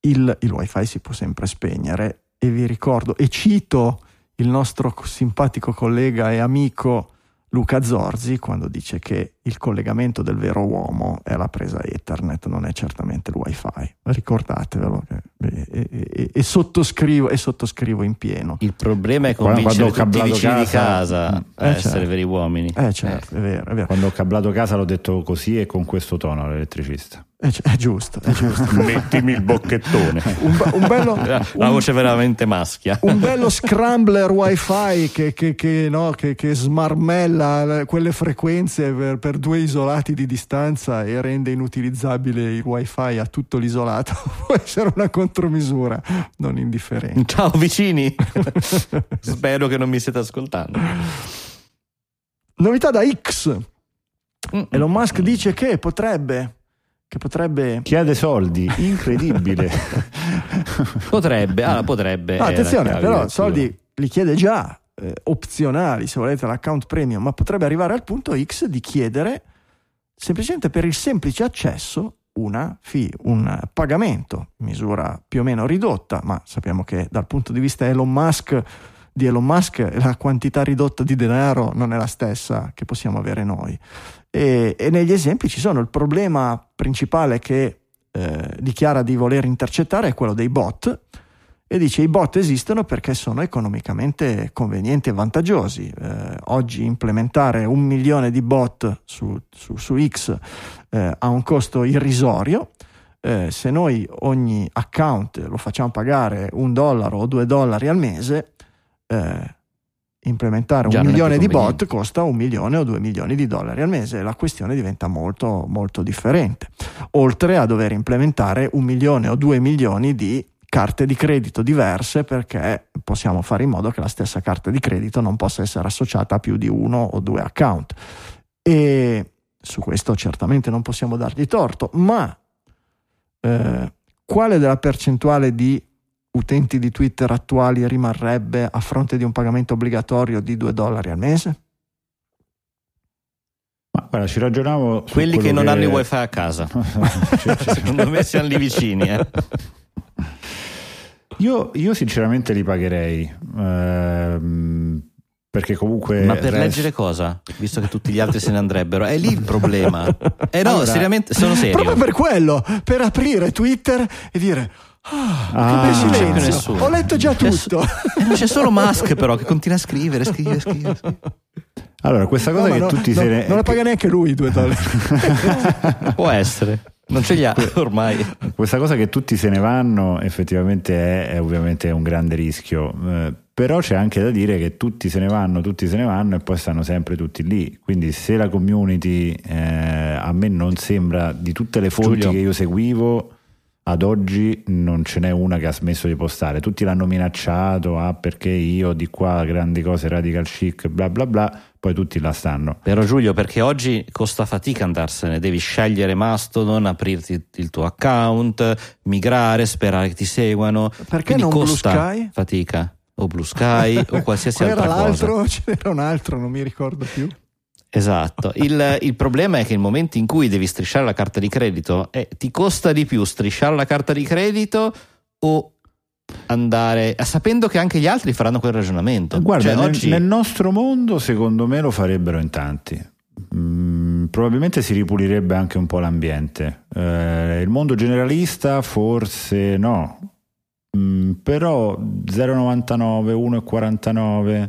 il, il wifi si può sempre spegnere e vi ricordo e cito il nostro simpatico collega e amico Luca Zorzi quando dice che il collegamento del vero uomo è la presa Ethernet, non è certamente il wifi. Ricordatevelo e, e, e, e sottoscrivo, sottoscrivo, in pieno. Il problema è convincere tutti i vicini casa, di casa a eh, essere certo. veri uomini. Eh certo, eh. È, vero, è vero. Quando ho cablato casa l'ho detto così e con questo tono all'elettricista. È, è giusto, è giusto. *laughs* Mettimi il bocchettone. un, un bello, *laughs* la voce veramente maschia. Un *laughs* bello scrambler wifi che, che, che, no, che, smarmella quelle frequenze per, per, due isolati di distanza e rende inutilizzabile il wifi a tutto l'isolato. Può essere una contromisura non indifferente. Ciao vicini, spero che non mi siete ascoltando. Novità da X. Elon Musk dice che potrebbe che potrebbe chiede soldi. Incredibile. *laughs* Potrebbe ah, potrebbe no, attenzione però soldi li chiede già eh, opzionali se volete l'account premium ma potrebbe arrivare al punto X di chiedere semplicemente per il semplice accesso una fee, un pagamento misura più o meno ridotta ma sappiamo che dal punto di vista Elon Musk di Elon Musk la quantità ridotta di denaro non è la stessa che possiamo avere noi. E, e negli esempi ci sono. Il problema principale che eh, dichiara di voler intercettare è quello dei bot e dice i bot esistono perché sono economicamente convenienti e vantaggiosi. Eh, oggi implementare un milione di bot su, su, su X eh, ha un costo irrisorio. Eh, se noi ogni account lo facciamo pagare un dollaro o due dollari al mese, eh, implementare Già un milione di bot costa un milione o due milioni di dollari al mese la questione diventa molto molto differente. Oltre a dover implementare un milione o due milioni di carte di credito diverse perché possiamo fare in modo che la stessa carta di credito non possa essere associata a più di uno o due account. E su questo certamente non possiamo dargli torto ma eh, quale della percentuale di utenti di Twitter attuali rimarrebbe a fronte di un pagamento obbligatorio di 2 dollari al mese? Ma guarda, ci ragionavo. Quelli che non che... hanno il wifi a casa, *laughs* secondo me siamo lì vicini. Eh. *laughs* Io, io, sinceramente li pagherei. Ehm, perché comunque. Ma per rest... leggere cosa? Visto che tutti gli altri se ne andrebbero, è lì il problema. Eh no, allora, seriamente, sono serio. Proprio per quello, per aprire Twitter e dire Ah, ah, che silenzio. Ho letto già tutto. C'è, eh, c'è solo Musk, però, che continua a scrivere, scrive, scrive. scrive. Allora, questa cosa no, che no, tutti no, se ne. Non la paga neanche lui, due dollari. *laughs* Può essere. Non ce li ha ormai. Questa cosa che tutti se ne vanno effettivamente è, è ovviamente un grande rischio. Eh, però c'è anche da dire che tutti se ne vanno, tutti se ne vanno e poi stanno sempre tutti lì. Quindi se la community eh, a me non sembra di tutte le fonti Giulio. che io seguivo ad oggi non ce n'è una che ha smesso di postare. Tutti l'hanno minacciato, ah perché io di qua grandi cose radical chic, bla bla bla, poi tutti la stanno. Però Giulio, perché oggi costa fatica andarsene, devi scegliere Mastodon, aprirti il tuo account, migrare, sperare che ti seguano. Perché Quindi non costa Blue Sky? fatica. O Blue Sky o qualsiasi *laughs* altra era cosa. l'altro? *laughs* Ce n'era un altro, non mi ricordo più. Esatto, il, il, problema è che nel momento in cui devi strisciare la carta di credito, eh, ti costa di più strisciare la carta di credito o andare sapendo che anche gli altri faranno quel ragionamento. Guarda, cioè, nel, oggi... nel, nostro mondo secondo me lo farebbero in tanti. Mm, probabilmente si ripulirebbe anche un po' l'ambiente. Eh, il mondo generalista forse no, mm, però 0,99, 1,49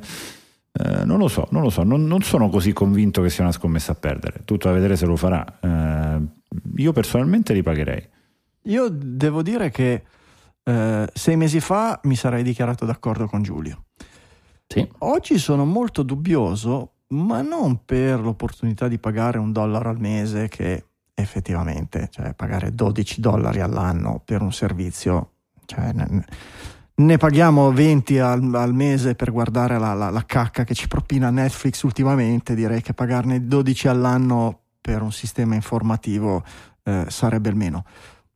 eh, non lo so, non lo so, non, non, sono così convinto che sia una scommessa a perdere. Tutto a vedere se lo farà. Eh, io personalmente li pagherei. Io devo dire che eh, sei mesi fa mi sarei dichiarato d'accordo con Giulio. Sì. Oggi sono molto dubbioso, ma non per l'opportunità di pagare un dollaro al mese che effettivamente, cioè pagare 12 dollari all'anno per un servizio, cioè, ne paghiamo 20 al, al mese per guardare la, la, la, cacca che ci propina Netflix ultimamente, direi che pagarne 12 all'anno per un sistema informativo eh, sarebbe il meno.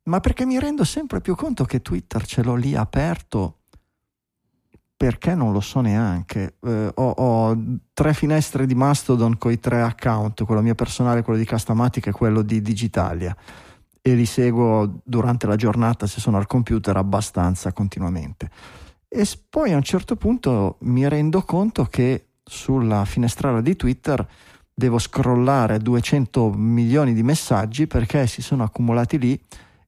Ma perché mi rendo sempre più conto che Twitter ce l'ho lì aperto perché non lo so neanche. Eh, ho, ho, tre finestre di Mastodon con i tre account, quello mio personale, quello di Castamatic e quello di Digitalia e li seguo durante la giornata se sono al computer abbastanza continuamente. E poi a un certo punto mi rendo conto che sulla finestrella di Twitter devo scrollare 200 milioni di messaggi perché si sono accumulati lì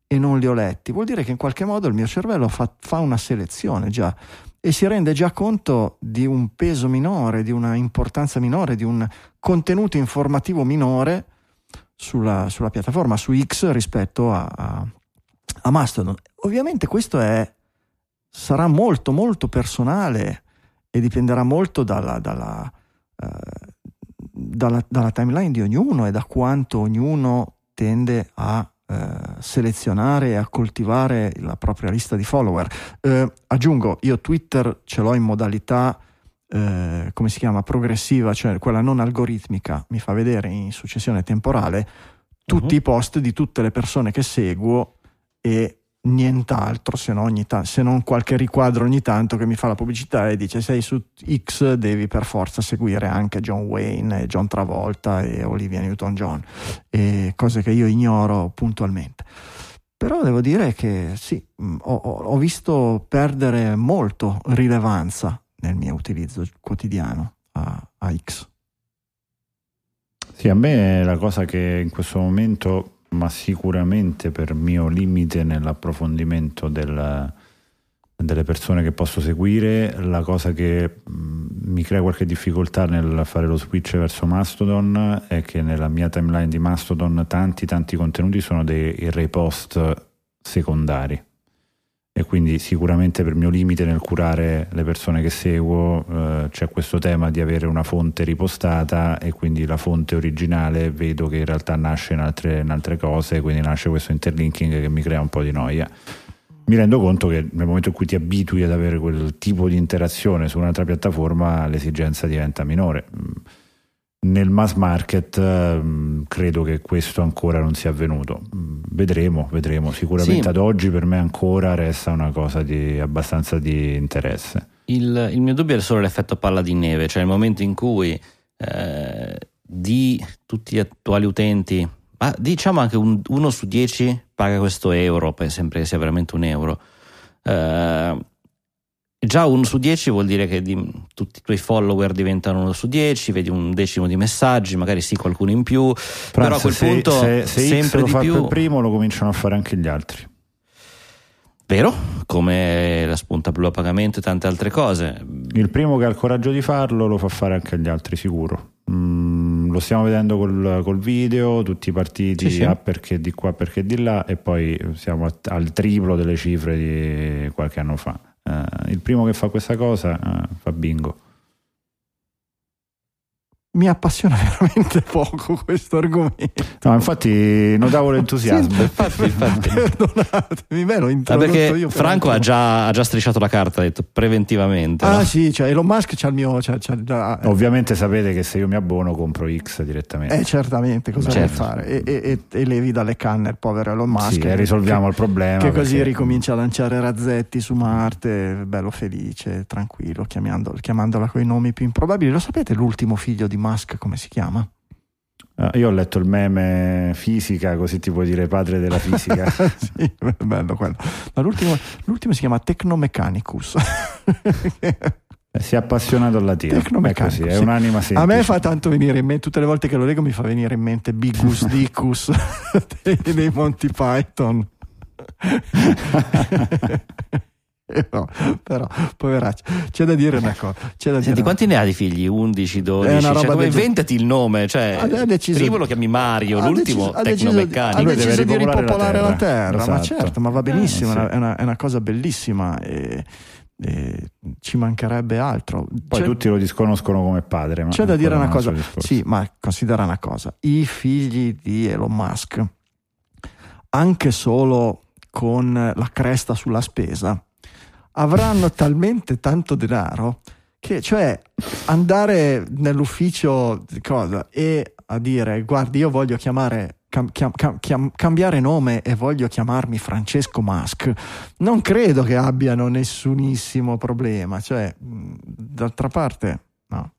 e non li ho letti. Vuol dire che in qualche modo il mio cervello fa, fa una selezione già e si rende già conto di un peso minore, di una importanza minore, di un contenuto informativo minore sulla, sulla piattaforma, su X rispetto a, a, a Mastodon. Ovviamente questo è, sarà molto molto personale e dipenderà molto dalla, dalla, eh, dalla, dalla, timeline di ognuno e da quanto ognuno tende a eh, selezionare e a coltivare la propria lista di follower. Eh, aggiungo, io Twitter ce l'ho in modalità eh, come si chiama progressiva, cioè quella non algoritmica, mi fa vedere in successione temporale tutti uh-huh. i post di tutte le persone che seguo e nient'altro se, non ta- se non qualche riquadro ogni tanto che mi fa la pubblicità e dice sei su X devi per forza seguire anche John Wayne, John Travolta e Olivia Newton-John e cose che io ignoro puntualmente però devo dire che sì, mm, ho, ho visto perdere molto rilevanza nel mio utilizzo quotidiano a, a X. Sì, a me la cosa che in questo momento ma sicuramente per mio limite nell'approfondimento del, delle persone che posso seguire, la cosa che mi crea qualche difficoltà nel fare lo switch verso Mastodon è che nella mia timeline di Mastodon tanti tanti contenuti sono dei repost secondari e quindi sicuramente per mio limite nel curare le persone che seguo eh, c'è questo tema di avere una fonte ripostata e quindi la fonte originale vedo che in realtà nasce in altre, in altre cose, quindi nasce questo interlinking che mi crea un po' di noia. Mi rendo conto che nel momento in cui ti abitui ad avere quel tipo di interazione su un'altra piattaforma l'esigenza diventa minore nel mass market mh, credo che questo ancora non sia avvenuto. Vedremo, vedremo. Sicuramente sì. ad oggi per me ancora resta una cosa di abbastanza di interesse. Il, il, mio dubbio è solo l'effetto palla di neve, cioè il momento in cui eh, di tutti gli attuali utenti, ma diciamo anche un, uno su dieci paga questo euro, sempre che sia veramente un euro. Eh, Già uno su 10 vuol dire che di, tutti i tuoi follower diventano uno su 10, vedi un decimo di messaggi, magari sì qualcuno in più, Franz, però a quel se, punto se, se sempre lo fa più... per primo lo cominciano a fare anche gli altri. Vero, come la spunta blu a pagamento e tante altre cose. Il primo che ha il coraggio di farlo lo fa fare anche agli altri, sicuro. Mm, lo stiamo vedendo col, col, video, tutti i partiti sì, sì. ah, perché di qua, perché di là, e poi siamo al triplo delle cifre di qualche anno fa. Uh, il primo che fa questa cosa uh, fa bingo. Mi appassiona *laughs* veramente poco questo argomento. No, infatti notavo l'entusiasmo. sì, infatti, infatti. *laughs* Perdonatemi, me l'ho introdotto perché io. Franco ha già, ha già, strisciato la carta, ha detto preventivamente. Ah no? sì, cioè Elon Musk c'ha il mio... C'ha, c'ha già, eh. Ovviamente sapete che se io mi abbono compro X direttamente. Eh certamente, cosa certo. vuoi fare? E, e, e, levi dalle canne il povero Elon Musk. Sì, e risolviamo che, il problema. Che così perché... ricomincia a lanciare razzetti su Marte, bello felice, tranquillo, chiamandola con i nomi più improbabili. Lo sapete l'ultimo figlio di Musk come si chiama? Uh, io ho letto il meme fisica, così ti puoi dire padre della fisica. *laughs* sì, bello quello. Ma l'ultimo, l'ultimo si chiama Tecnomechanicus. Eh, si è appassionato al latino. È così, è un'anima semplice. A me fa tanto venire in mente, tutte le volte che lo leggo mi fa venire in mente Bigus *laughs* Dicus *laughs* dei, dei Monty Python. *laughs* no, però, poveraccio, c'è da dire una cosa. C'è da Senti, dire quanti ne ha di figli? 11, 12? Cioè, come inventati il nome? Cioè, il deciso, primo lo chiami Mario, l'ultimo deciso, tecnomeccanico. Ha deciso di ripopolare la terra, la terra esatto. ma certo, ma va benissimo, eh, sì. è, una, è, una, cosa bellissima. E, e ci mancherebbe altro. Poi c'è, tutti lo disconoscono come padre. c'è da dire una cosa, sì, ma considera una cosa: i figli di Elon Musk, anche solo con la cresta sulla spesa, avranno talmente tanto denaro che cioè andare nell'ufficio cosa, e a dire guardi io voglio chiamare cam, cam, cam, cambiare nome e voglio chiamarmi Francesco Musk non credo che abbiano nessunissimo problema cioè d'altra parte no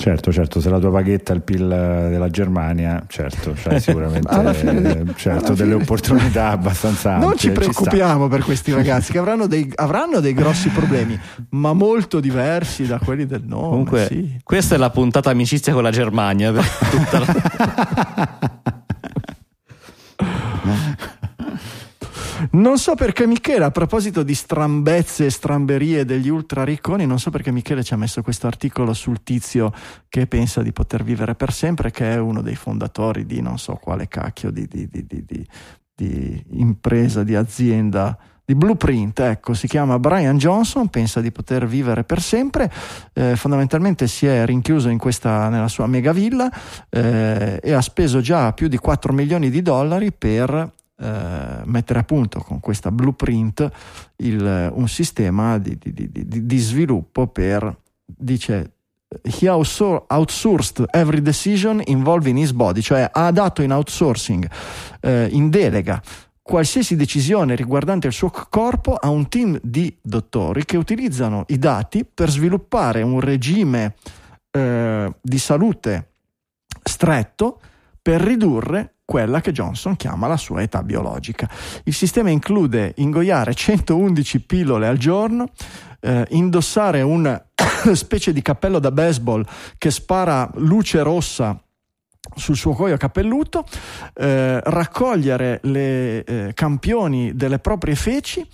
Certo, certo, se la tua paghetta è il PIL della Germania, certo, c'hai *laughs* sicuramente Alla fine- eh, *laughs* certo, alla delle fine- opportunità *laughs* abbastanza ampie. Non ci preoccupiamo per questi ragazzi che avranno dei, avranno dei grossi problemi, ma molto diversi da quelli del nome. Comunque, sì. questa è la puntata amicizia con la Germania. per tutta la- Non so perché Michele, a proposito di strambezze e stramberie degli ultra ricconi, non so perché Michele ci ha messo questo articolo sul tizio che pensa di poter vivere per sempre, che è uno dei fondatori di non so quale cacchio di, di- di- di- impresa, di azienda. Di Blueprint, ecco, si chiama Brian Johnson, pensa di poter vivere per sempre, eh, fondamentalmente si è rinchiuso in questa, nella sua megavilla eh, e ha speso già più di 4 milioni di dollari per eh, mettere a punto con questa blueprint il- un sistema di, di- di- di- sviluppo per, dice, he outsour- outsourced every decision involving his body, cioè ha dato in outsourcing, eh, in delega, qualsiasi decisione riguardante il suo corpo a un team di dottori che utilizzano i dati per sviluppare un regime eh, di salute stretto per ridurre quella che Johnson chiama la sua età biologica. Il sistema include ingoiare 111 pillole al giorno, eh, indossare una *coughs* specie di cappello da baseball che spara luce rossa sul suo cuoio capelluto, eh, raccogliere le eh, campioni delle proprie feci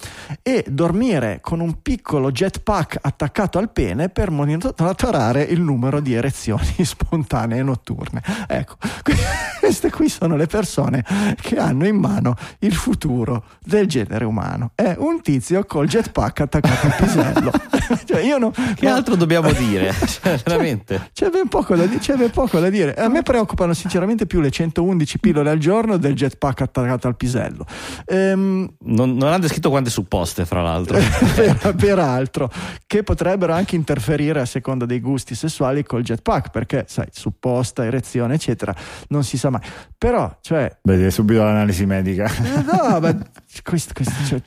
e dormire con un piccolo jetpack attaccato al pene per monitorare il numero di erezioni *laughs* spontanee notturne. Ecco, *laughs* queste qui sono le persone che hanno in mano il futuro del genere umano. È un tizio col jetpack attaccato al pisello. *laughs* Cioè, io no- Che no- altro dobbiamo dire? Cioè, veramente. c'è ben, poco da c'è ben poco da dire. A me preoccupano sinceramente più le 111 pillole al giorno del jetpack attaccato al pisello. Ehm, Non, non ha descritto quante supposte, fra l'altro. per- *laughs* peraltro, che potrebbero anche interferire a seconda dei gusti sessuali col jetpack, perché sai, supposta, erezione, eccetera, non si sa mai. Però, cioè, Vedi subito l'analisi medica. eh, no, ma questo, questo, cioè,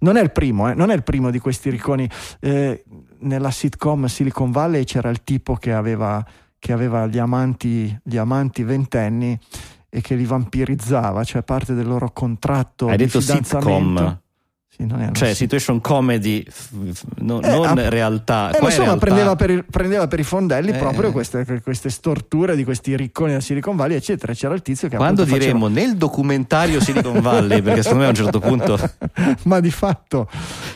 non è il primo, eh, non è il primo di questi ricconi. Eh, nella sitcom Silicon Valley c'era il tipo che aveva, che aveva gli, amanti, gli amanti ventenni e che li vampirizzava, cioè parte del loro contratto Hai di detto fidanzamento. sitcom. Cioè, sit- situation comedy, no- Eh, non ah, realtà. Eh, insomma, realtà. prendeva per, il- prendeva per i fondelli Eh. proprio queste, queste storture di questi ricconi da Silicon Valley, eccetera. C'era il tizio che Quando appunto faceva- diremo nel documentario Silicon Valley, perché secondo me a un certo punto *laughs* ma di fatto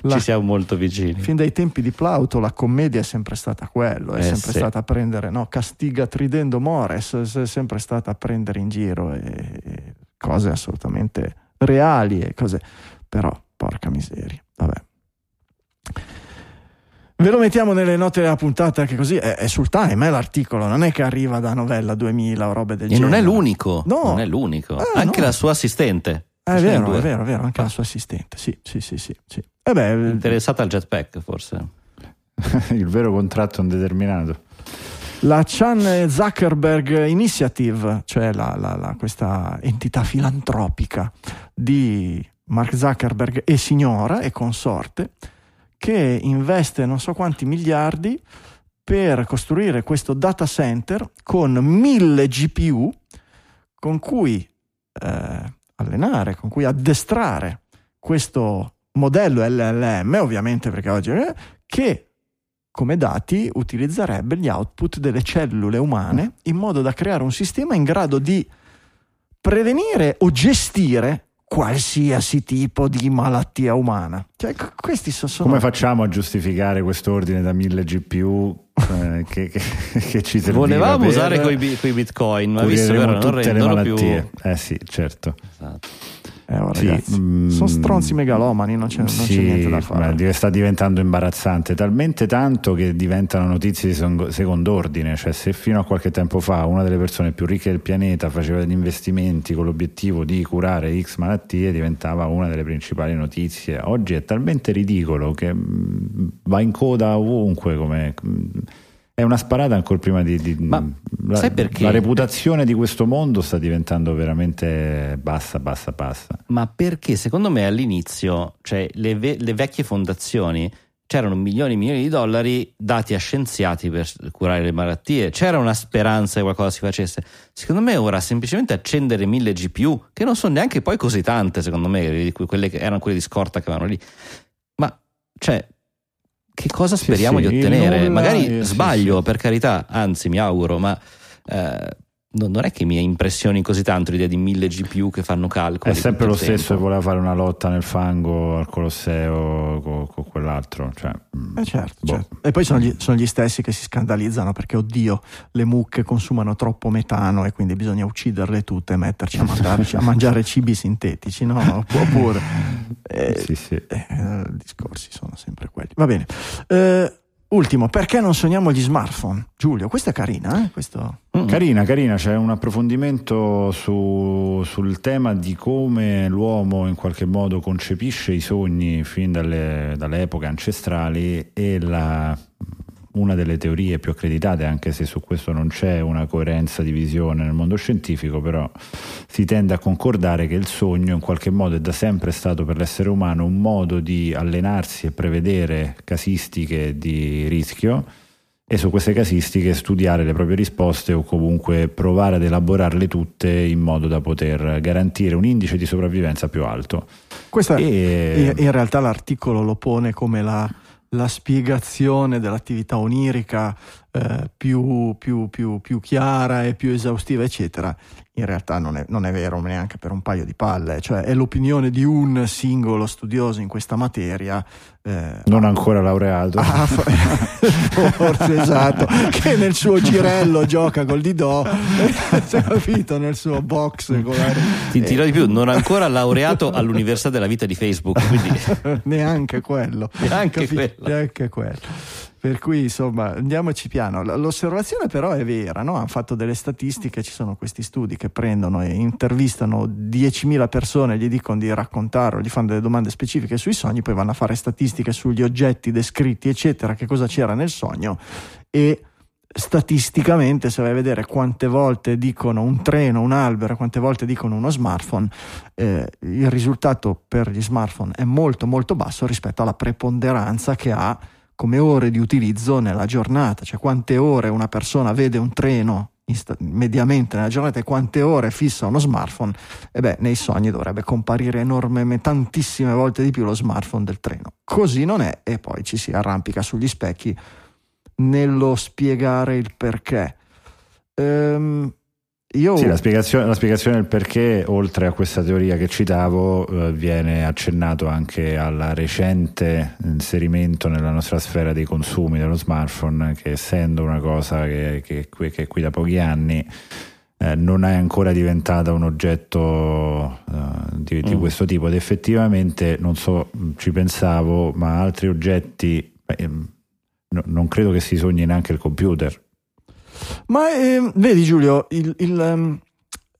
la- ci siamo molto vicini. fin dai tempi di Plauto la commedia è sempre stata quello, è Eh, sempre sì. stata prendere, no, castiga tridendo mores, è sempre stata prendere in giro e, e cose assolutamente reali e cose, però porca miseria, vabbè. Ve lo mettiamo nelle note della puntata che così è, è sul time, è l'articolo, non è che arriva da novella 2000 o robe del E genere. non è l'unico. No. Non è l'unico. Ah, Anche no. la sua assistente. Eh, È vero, è vero, è vero, anche la sua assistente, sì, sì, sì, sì. sì. Eh beh, Interessata al jetpack, forse. *laughs* Il vero contratto indeterminato. La Chan Zuckerberg Initiative, cioè la- la- la- questa entità filantropica di Mark Zuckerberg e signora e consorte, che investe non so quanti miliardi per costruire questo data center con mille GPU con cui eh, allenare, con cui addestrare questo modello LLM, ovviamente perché oggi eh, che come dati utilizzerebbe gli output delle cellule umane in modo da creare un sistema in grado di prevenire o gestire qualsiasi tipo di malattia umana. Cioè, sono Come facciamo a giustificare quest'ordine da 1000 GPU eh, *laughs* che, che- che ci serviva Volevamo usare coi bitcoin, ma visto che ora non tutte le rendono più. malattie. Eh sì, certo. Esatto. Eh, oh, Sì, ragazzi, mm, sono stronzi megalomani, non c'è, non c'è Sì, niente da fare. sta diventando imbarazzante, talmente tanto che diventano notizie di secondo ordine, cioè se fino a qualche tempo fa una delle persone più ricche del pianeta faceva degli investimenti con l'obiettivo di curare X malattie, diventava una delle principali notizie. Oggi è talmente ridicolo che mm, va in coda ovunque come... È una sparata ancora prima di... di- Ma la, sai perché? La reputazione di questo mondo sta diventando veramente bassa, bassa, bassa. Ma perché secondo me all'inizio, cioè le, ve- le vecchie fondazioni c'erano milioni e milioni di dollari dati a scienziati per curare le malattie, c'era una speranza che qualcosa si facesse. Secondo me ora semplicemente accendere mille GPU, che non sono neanche poi così tante, secondo me, quelle che erano quelle di scorta che avevano lì. Ma cioè, che cosa speriamo sì, di ottenere? Magari sì, sbaglio, sì. per carità, anzi mi auguro, ma eh, non non è che mi impressioni così tanto l'idea di mille GPU che fanno calcoli. È sempre lo stesso che tempo. voleva fare una lotta nel fango al Colosseo con, con quell'altro. Cioè, mm, Eh certo, boh. certo. E poi sono gli, sono gli stessi che si scandalizzano perché, oddio, le mucche consumano troppo metano e quindi bisogna ucciderle tutte e metterci a, mandarci- a mangiare cibi sintetici, no? *laughs* Oppure... eh, Sì, sì. eh, i discorsi sono sempre quelli. Va bene. Eh, ultimo, perché non sogniamo gli smartphone? Giulio, questa è carina, eh? Questo... Mm. Carina, carina, c'è un approfondimento su- sul tema di come l'uomo in qualche modo concepisce i sogni fin dalle, dalle epoche ancestrali e la- una delle teorie più accreditate, anche se su questo non c'è una coerenza di visione nel mondo scientifico, però si tende a concordare che il sogno in qualche modo è da sempre stato per l'essere umano un modo di allenarsi e prevedere casistiche di rischio e su queste casistiche studiare le proprie risposte o comunque provare ad elaborarle tutte in modo da poter garantire un indice di sopravvivenza più alto. Questa E- in realtà l'articolo lo pone come la, la spiegazione dell'attività onirica eh, più, più- più- più chiara e più esaustiva, eccetera. In realtà non è, non è vero neanche per un paio di palle, cioè è l'opinione di un singolo studioso in questa materia. eh, Non ancora laureato. Ah, *laughs* forse esatto, che nel suo girello *laughs* gioca col Didò, hai capito? Nel suo box con la- Ti dirò di più, non ancora laureato all'Università della Vita di Facebook, quindi *laughs* neanche quello. Neanche Capi- quello. neanche quello. Per cui insomma andiamoci piano. L'osservazione però è vera, no? hanno fatto delle statistiche, ci sono questi studi che prendono e intervistano 10.000 persone, gli dicono di raccontare o gli fanno delle domande specifiche sui sogni, poi vanno a fare statistiche sugli oggetti descritti, eccetera, che cosa c'era nel sogno e statisticamente se vai a vedere quante volte dicono un treno, un albero, quante volte dicono uno smartphone, eh, il risultato per gli smartphone è molto molto basso rispetto alla preponderanza che ha come ore di utilizzo nella giornata, cioè quante ore una persona vede un treno mediamente nella giornata e quante ore fissa uno smartphone, e beh, nei sogni dovrebbe comparire enormemente, tantissime volte di più lo smartphone del treno. Così non è e poi ci si arrampica sugli specchi nello spiegare il perché. Ehm, io Sì, la spiegazione, la spiegazione del perché, oltre a questa teoria che citavo, eh, viene accennato anche al recente inserimento nella nostra sfera dei consumi dello smartphone, che essendo una cosa che, che- che è qui da pochi anni, eh, non è ancora diventata un oggetto eh, di, di Mm. questo tipo ed effettivamente, non so, ci pensavo, ma altri oggetti, beh, ehm, no- non credo che si sogni neanche il computer. Ma ehm, vedi Giulio, il- il, ehm,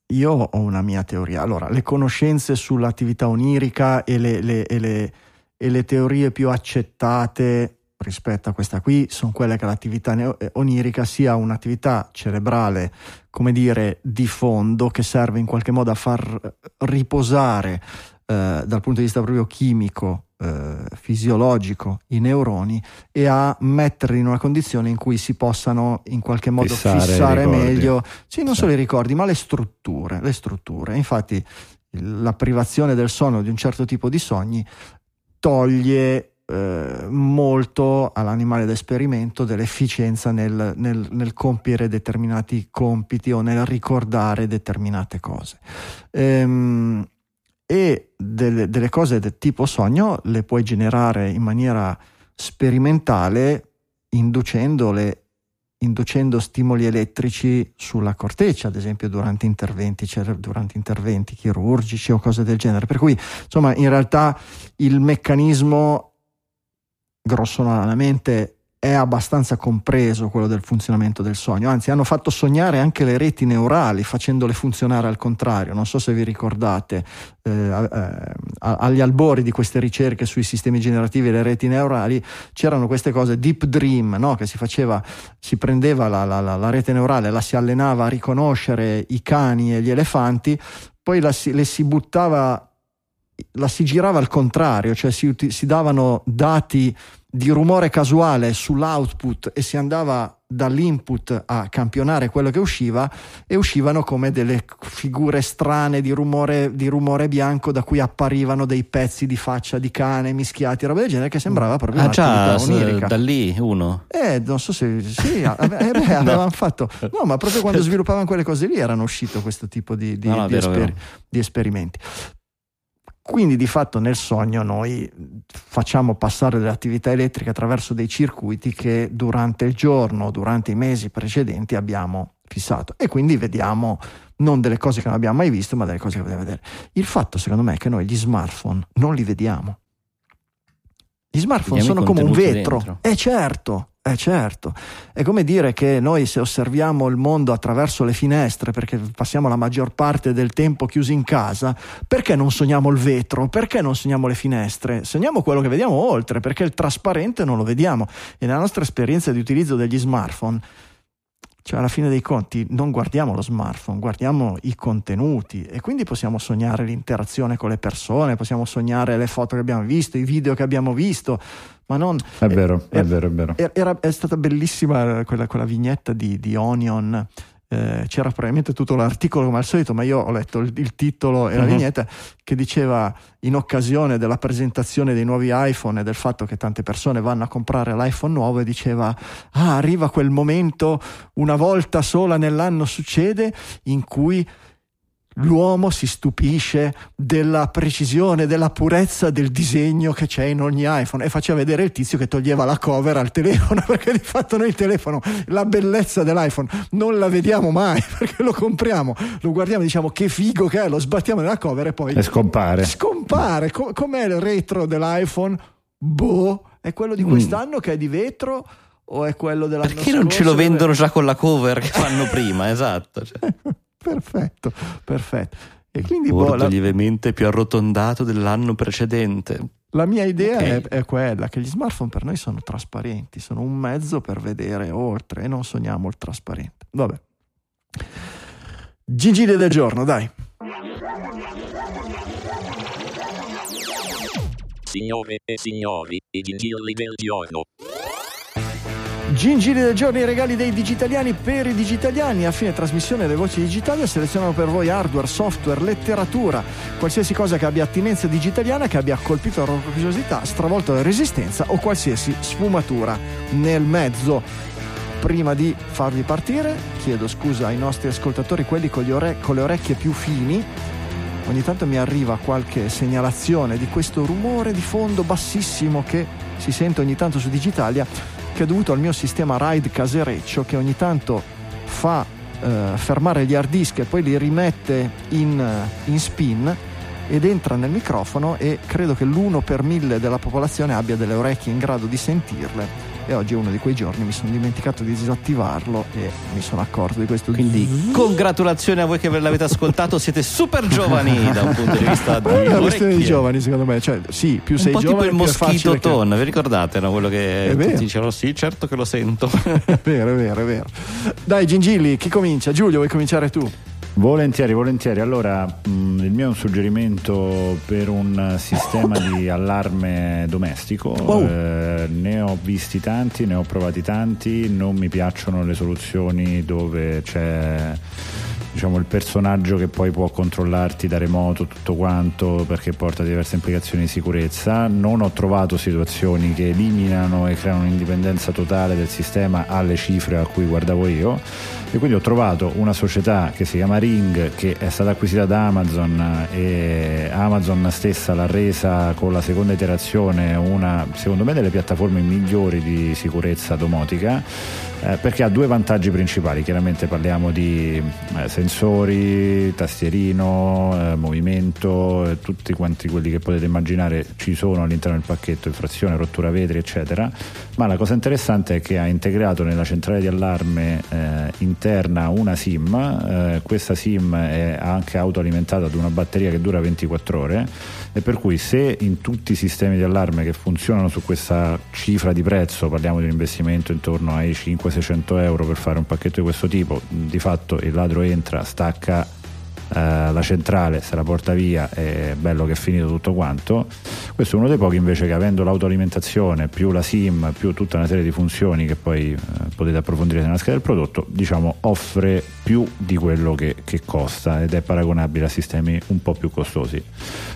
io ho una mia teoria. Allora, le conoscenze sull'attività onirica e le, le- e le- e le teorie più accettate rispetto a questa qui sono quelle che l'attività eh, onirica sia un'attività cerebrale, come dire, di fondo che serve in qualche modo a far riposare eh, dal punto di vista proprio chimico, eh, fisiologico, i neuroni e a metterli in una condizione in cui si possano in qualche modo Fissare fissare meglio, sì, non Sì. solo i ricordi, ma le strutture, le strutture. Infatti la privazione del sonno di un certo tipo di sogni toglie eh, molto all'animale d'esperimento dell'efficienza nel, nel- nel compiere determinati compiti o nel ricordare determinate cose. Ehm, e delle, delle cose del tipo sogno le puoi generare in maniera sperimentale inducendole inducendo stimoli elettrici sulla corteccia, ad esempio durante interventi, cere- durante interventi chirurgici o cose del genere. Per cui, insomma, in realtà il meccanismo grossolanamente è abbastanza compreso quello del funzionamento del sogno, anzi hanno fatto sognare anche le reti neurali facendole funzionare al contrario, non so se vi ricordate, eh, eh, agli albori di queste ricerche sui sistemi generativi e le reti neurali c'erano queste cose, deep dream, no? che si faceva, si prendeva la, la- la- rete neurale, la si allenava a riconoscere i cani e gli elefanti, poi la le si buttava, la si girava al contrario, cioè si, si davano dati di rumore casuale sull'output e si andava dall'input a campionare quello che usciva e uscivano come delle figure strane di rumore, di rumore bianco da cui apparivano dei pezzi di faccia di cane mischiati, roba del genere che sembrava proprio Ah già, onirica. da lì uno. Eh, non so se sì, *laughs* eh, beh, eh, avevano fatto. No, ma proprio quando *laughs* sviluppavano quelle cose lì erano uscito questo tipo di, di- No, no, di vero, esper- vero. di esperimenti. Quindi di fatto nel sogno noi facciamo passare delle attività elettriche attraverso dei circuiti che durante il giorno, durante i mesi precedenti abbiamo fissato e quindi vediamo non delle cose che non abbiamo mai visto, ma delle cose che vogliamo vedere. Il fatto secondo me è che noi gli smartphone non li vediamo. Gli smartphone sono come un vetro. dentro. Eh certo, eh certo. È come dire che noi se osserviamo il mondo attraverso le finestre, perché passiamo la maggior parte del tempo chiusi in casa, perché non sogniamo il vetro? Perché non sogniamo le finestre? Sogniamo quello che vediamo oltre, perché il trasparente non lo vediamo. E nella nostra esperienza di utilizzo degli smartphone, cioè alla fine dei conti non guardiamo lo smartphone, guardiamo i contenuti e quindi possiamo sognare l'interazione con le persone, possiamo sognare le foto che abbiamo visto, i video che abbiamo visto, ma non... È vero, è eh, vero, è vero. era- è stata bellissima quella, quella vignetta di, di Onion. Eh, c'era probabilmente tutto l'articolo come al solito, ma io ho letto il, il titolo e la Mhm. vignetta che diceva in occasione della presentazione dei nuovi iPhone e del fatto che tante persone vanno a comprare l'iPhone nuovo e diceva ah arriva quel momento una volta sola nell'anno succede in cui L'uomo si stupisce della precisione, della purezza del disegno che c'è in ogni iPhone e faceva vedere il tizio che toglieva la cover al telefono *laughs* perché di fatto noi il telefono, la bellezza dell'iPhone non la vediamo mai *laughs* perché lo compriamo, lo guardiamo e diciamo che figo che è, lo sbattiamo nella cover e poi E scompare. scompare. Co- com'è il retro dell'iPhone? Boh, è quello di quest'anno che è di vetro o è quello dell'anno Perché non ce lo vendono già con la cover che fanno prima? *laughs* Esatto. Cioè, perfetto, perfetto. E quindi boh, bordo la, lievemente più arrotondato dell'anno precedente. la mia idea Ok. è, è quella che gli smartphone per noi sono trasparenti, sono un mezzo per vedere oltre e non sogniamo il trasparente. Vabbè. Gingilli del giorno, dai. Signore e signori, i gingilli del giorno. Gingilli del giorno, i regali dei digitaliani per i digitaliani. A fine trasmissione le voci digitali selezionano per voi hardware, software, letteratura, qualsiasi cosa che abbia attinenza digitaliana, che abbia colpito la loro curiosità, stravolto la resistenza o qualsiasi sfumatura nel mezzo. Prima di farvi partire, chiedo scusa ai nostri ascoltatori, quelli con, ore- con le orecchie più fini. Ogni tanto mi arriva qualche segnalazione di questo rumore di fondo bassissimo che si sente ogni tanto su Digitalia che è dovuto al mio sistema RAID casereccio che ogni tanto fa eh, fermare gli hard disk e poi li rimette in, eh, in spin ed entra nel microfono e credo che l'uno per mille della popolazione abbia delle orecchie in grado di sentirle e oggi è uno di quei giorni mi sono dimenticato di disattivarlo e mi sono accorto di questo Quindi congratulazioni a voi che ve l'avete ascoltato, siete super giovani *laughs* da un punto di vista di è una questione di giovani secondo me cioè sì più Un sei po' tipo giovane il più è moschito facile che- ton, vi ricordate? No? Quello che dicevano sì, certo che lo sento. *laughs* è vero è vero è vero dai Gingilli chi comincia? Giulio vuoi cominciare tu? Volentieri, volentieri. Allora, mh, il mio è un suggerimento per un sistema di allarme domestico. Wow. Eh, ne ho visti tanti, ne ho provati tanti. Non mi piacciono le soluzioni dove c'è diciamo il personaggio che poi può controllarti da remoto tutto quanto perché porta diverse implicazioni di sicurezza. Non ho trovato situazioni che eliminano e creano un'indipendenza totale del sistema alle cifre a cui guardavo io e quindi ho trovato una società che si chiama Ring che è stata acquisita da Amazon e Amazon stessa l'ha resa con la seconda iterazione una secondo me delle piattaforme migliori di sicurezza domotica eh, perché ha due vantaggi principali. Chiaramente parliamo di eh, sensori tastierino eh, movimento eh, tutti quanti quelli che potete immaginare ci sono all'interno del pacchetto infrazione rottura vetri eccetera. Ma la cosa interessante è che ha integrato nella centrale di allarme eh, interna una SIM, questa SIM è anche autoalimentata da una batteria che dura 24 ore. E per cui se in tutti i sistemi di allarme che funzionano su questa cifra di prezzo, parliamo di un investimento intorno ai 500-600 euro per fare un pacchetto di questo tipo, di fatto il ladro entra, stacca eh, la centrale se la porta via è bello che è finito tutto quanto. Questo è uno dei pochi invece che avendo l'autoalimentazione più la SIM più tutta una serie di funzioni che poi eh, potete approfondire nella scheda del prodotto, diciamo offre più di quello che, che costa ed è paragonabile a sistemi un po' più costosi.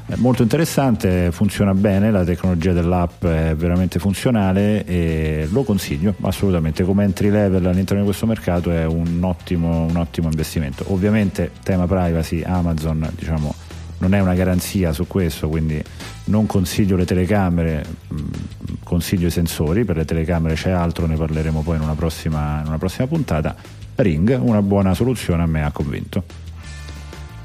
È molto interessante, funziona bene, la tecnologia dell'app è veramente funzionale e lo consiglio assolutamente come entry level all'interno di questo mercato è un ottimo, un ottimo investimento. Ovviamente tema privacy, Amazon diciamo non è una garanzia su questo, quindi non consiglio le telecamere, mh, consiglio i sensori, per le telecamere c'è altro, ne parleremo poi in una prossima, in una prossima puntata. Ring, una buona soluzione, a me ha convinto.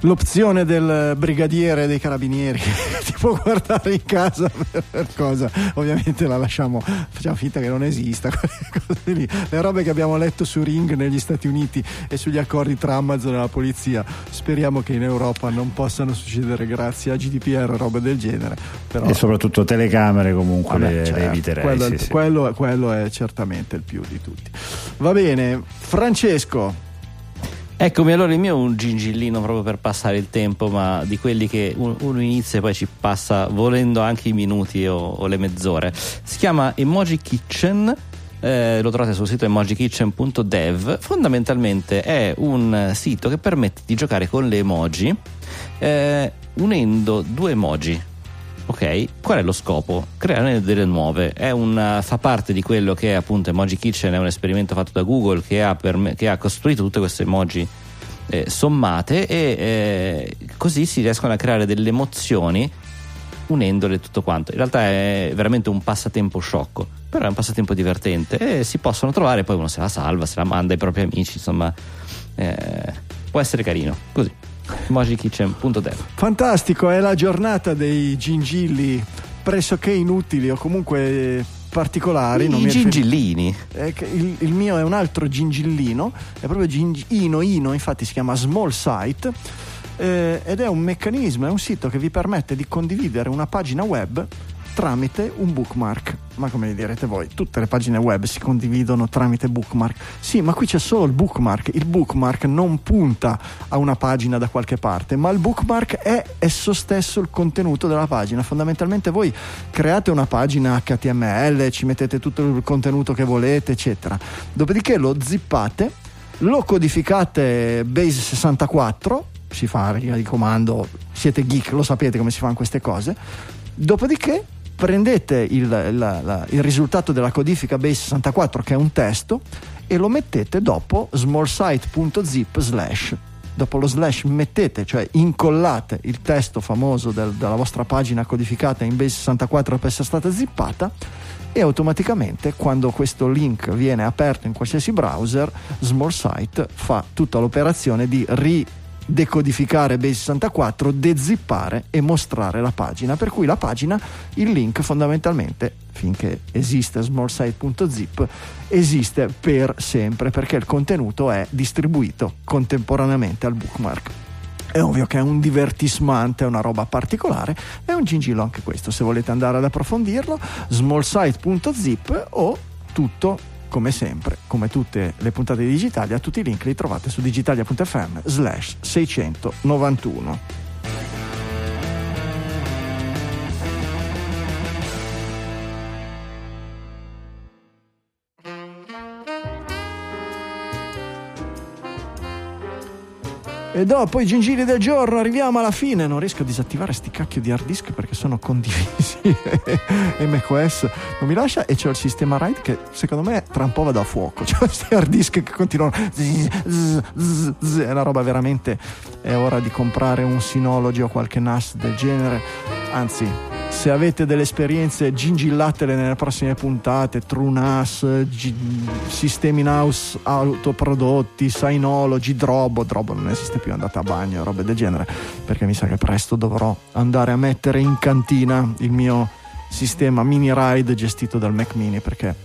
L'opzione del brigadiere dei carabinieri *laughs* che ti può guardare in casa per, per cosa, ovviamente la lasciamo, facciamo finta che non esista. quelle *laughs* cose lì. Le robe che abbiamo letto su Ring negli Stati Uniti e sugli accordi tra Amazon e la polizia, speriamo che in Europa non possano succedere grazie a GDPR robe del genere. Però, E soprattutto telecamere comunque Vabbè, le, certo, le eviterei. Quello, sì, sì. quello- quello è certamente il più di tutti. Va bene, Francesco. Eccomi, allora il mio è un gingillino proprio per passare il tempo, ma di quelli che un- uno inizia e poi ci passa volendo anche i minuti o, o le mezz'ore. Si chiama Emoji Kitchen. eh, lo trovate sul sito emojikitchen.dev fondamentalmente è un sito che permette di giocare con le emoji eh, unendo due emoji Ok, qual è lo scopo? Creare delle nuove. Un, fa parte di quello che è appunto Emoji Kitchen, è un esperimento fatto da Google che ha, perme- che ha costruito tutte queste emoji eh, sommate e eh, così si riescono a creare delle emozioni unendole tutto quanto. In realtà è veramente un passatempo sciocco, però è un passatempo divertente e si possono trovare, poi uno se la salva, se la manda ai propri amici, insomma, eh, può essere carino. Così, emojikitchen.dev. Fantastico, è la giornata dei gingilli pressoché inutili o comunque particolari. I gingillini. che il, il mio è un altro gingillino, è proprio ging- Ino Ino, infatti si chiama Small Site eh, ed è un meccanismo, è un sito che vi permette di condividere una pagina web tramite un bookmark. Ma come direte voi, tutte le pagine web si condividono tramite bookmark. Sì, ma qui c'è solo il bookmark. Il bookmark non punta a una pagina da qualche parte, ma il bookmark è esso stesso il contenuto della pagina. Fondamentalmente voi create una pagina HTML, ci mettete tutto il contenuto che volete, eccetera. Dopodiché lo zippate, lo codificate base 64, si fa di comando, siete geek, lo sapete come si fanno queste cose. Dopodiché prendete il, la- la- il risultato della codifica base 64 che è un testo e lo mettete dopo smallsite.zip slash. Dopo lo slash mettete, cioè incollate il testo famoso del- della vostra pagina codificata in base 64 per essere stata zippata e automaticamente quando questo link viene aperto in qualsiasi browser SmallSite fa tutta l'operazione di ridecodificare base 64 dezippare e mostrare la pagina. Per cui la pagina il link fondamentalmente finché esiste smallsite.zip esiste per sempre perché il contenuto è distribuito contemporaneamente al bookmark. È ovvio che è un divertissement, è una roba particolare, è un gingillo anche questo, se volete andare ad approfondirlo, smallsite.zip o tutto come sempre, come tutte le puntate di Digitalia, tutti i link li trovate su digitalia.fm slash 691. E dopo i gingilli del giorno arriviamo alla fine. Non riesco a disattivare sti cacchio di hard disk perché sono condivisi. *laughs* macOS non mi lascia. E c'è il sistema RAID che secondo me tra un po' vado a fuoco. *laughs* C'è questi hard disk che continuano. zzz, zzz, zzz. È una roba veramente. È ora di comprare un Synology o qualche NAS del genere. Anzi, se avete delle esperienze, gingillatele nelle prossime puntate. TrueNAS, G- sistemi in house autoprodotti, Synology, Drobo. Drobo non esiste più, andate a bagno, robe del genere. Perché mi sa che presto dovrò andare a mettere in cantina il mio sistema mini ride gestito dal Mac Mini perché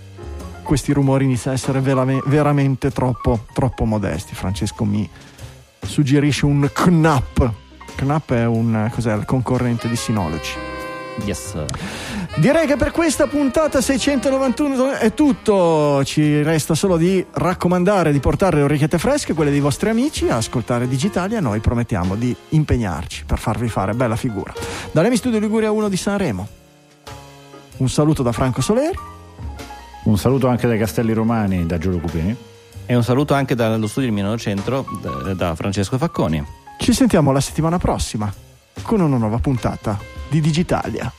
questi rumori iniziano a essere verame- veramente troppo, troppo modesti. Francesco mi suggerisce un Knapp. Knapp è un cos'è, il concorrente di Synology. Yes. Direi che per questa puntata 691 è tutto. Ci resta solo di raccomandare di portare le orecchiette fresche, quelle dei vostri amici, a ascoltare Digitali e noi promettiamo di impegnarci per farvi fare bella figura. Dall'Emi Studio Liguria 1 di Sanremo. Un saluto da Franco Soleri. Un saluto anche dai Castelli Romani da Giulio Cupini. E un saluto anche dallo studio del Milano Centro da Francesco Facconi. Ci sentiamo la settimana prossima con una nuova puntata di Digitalia.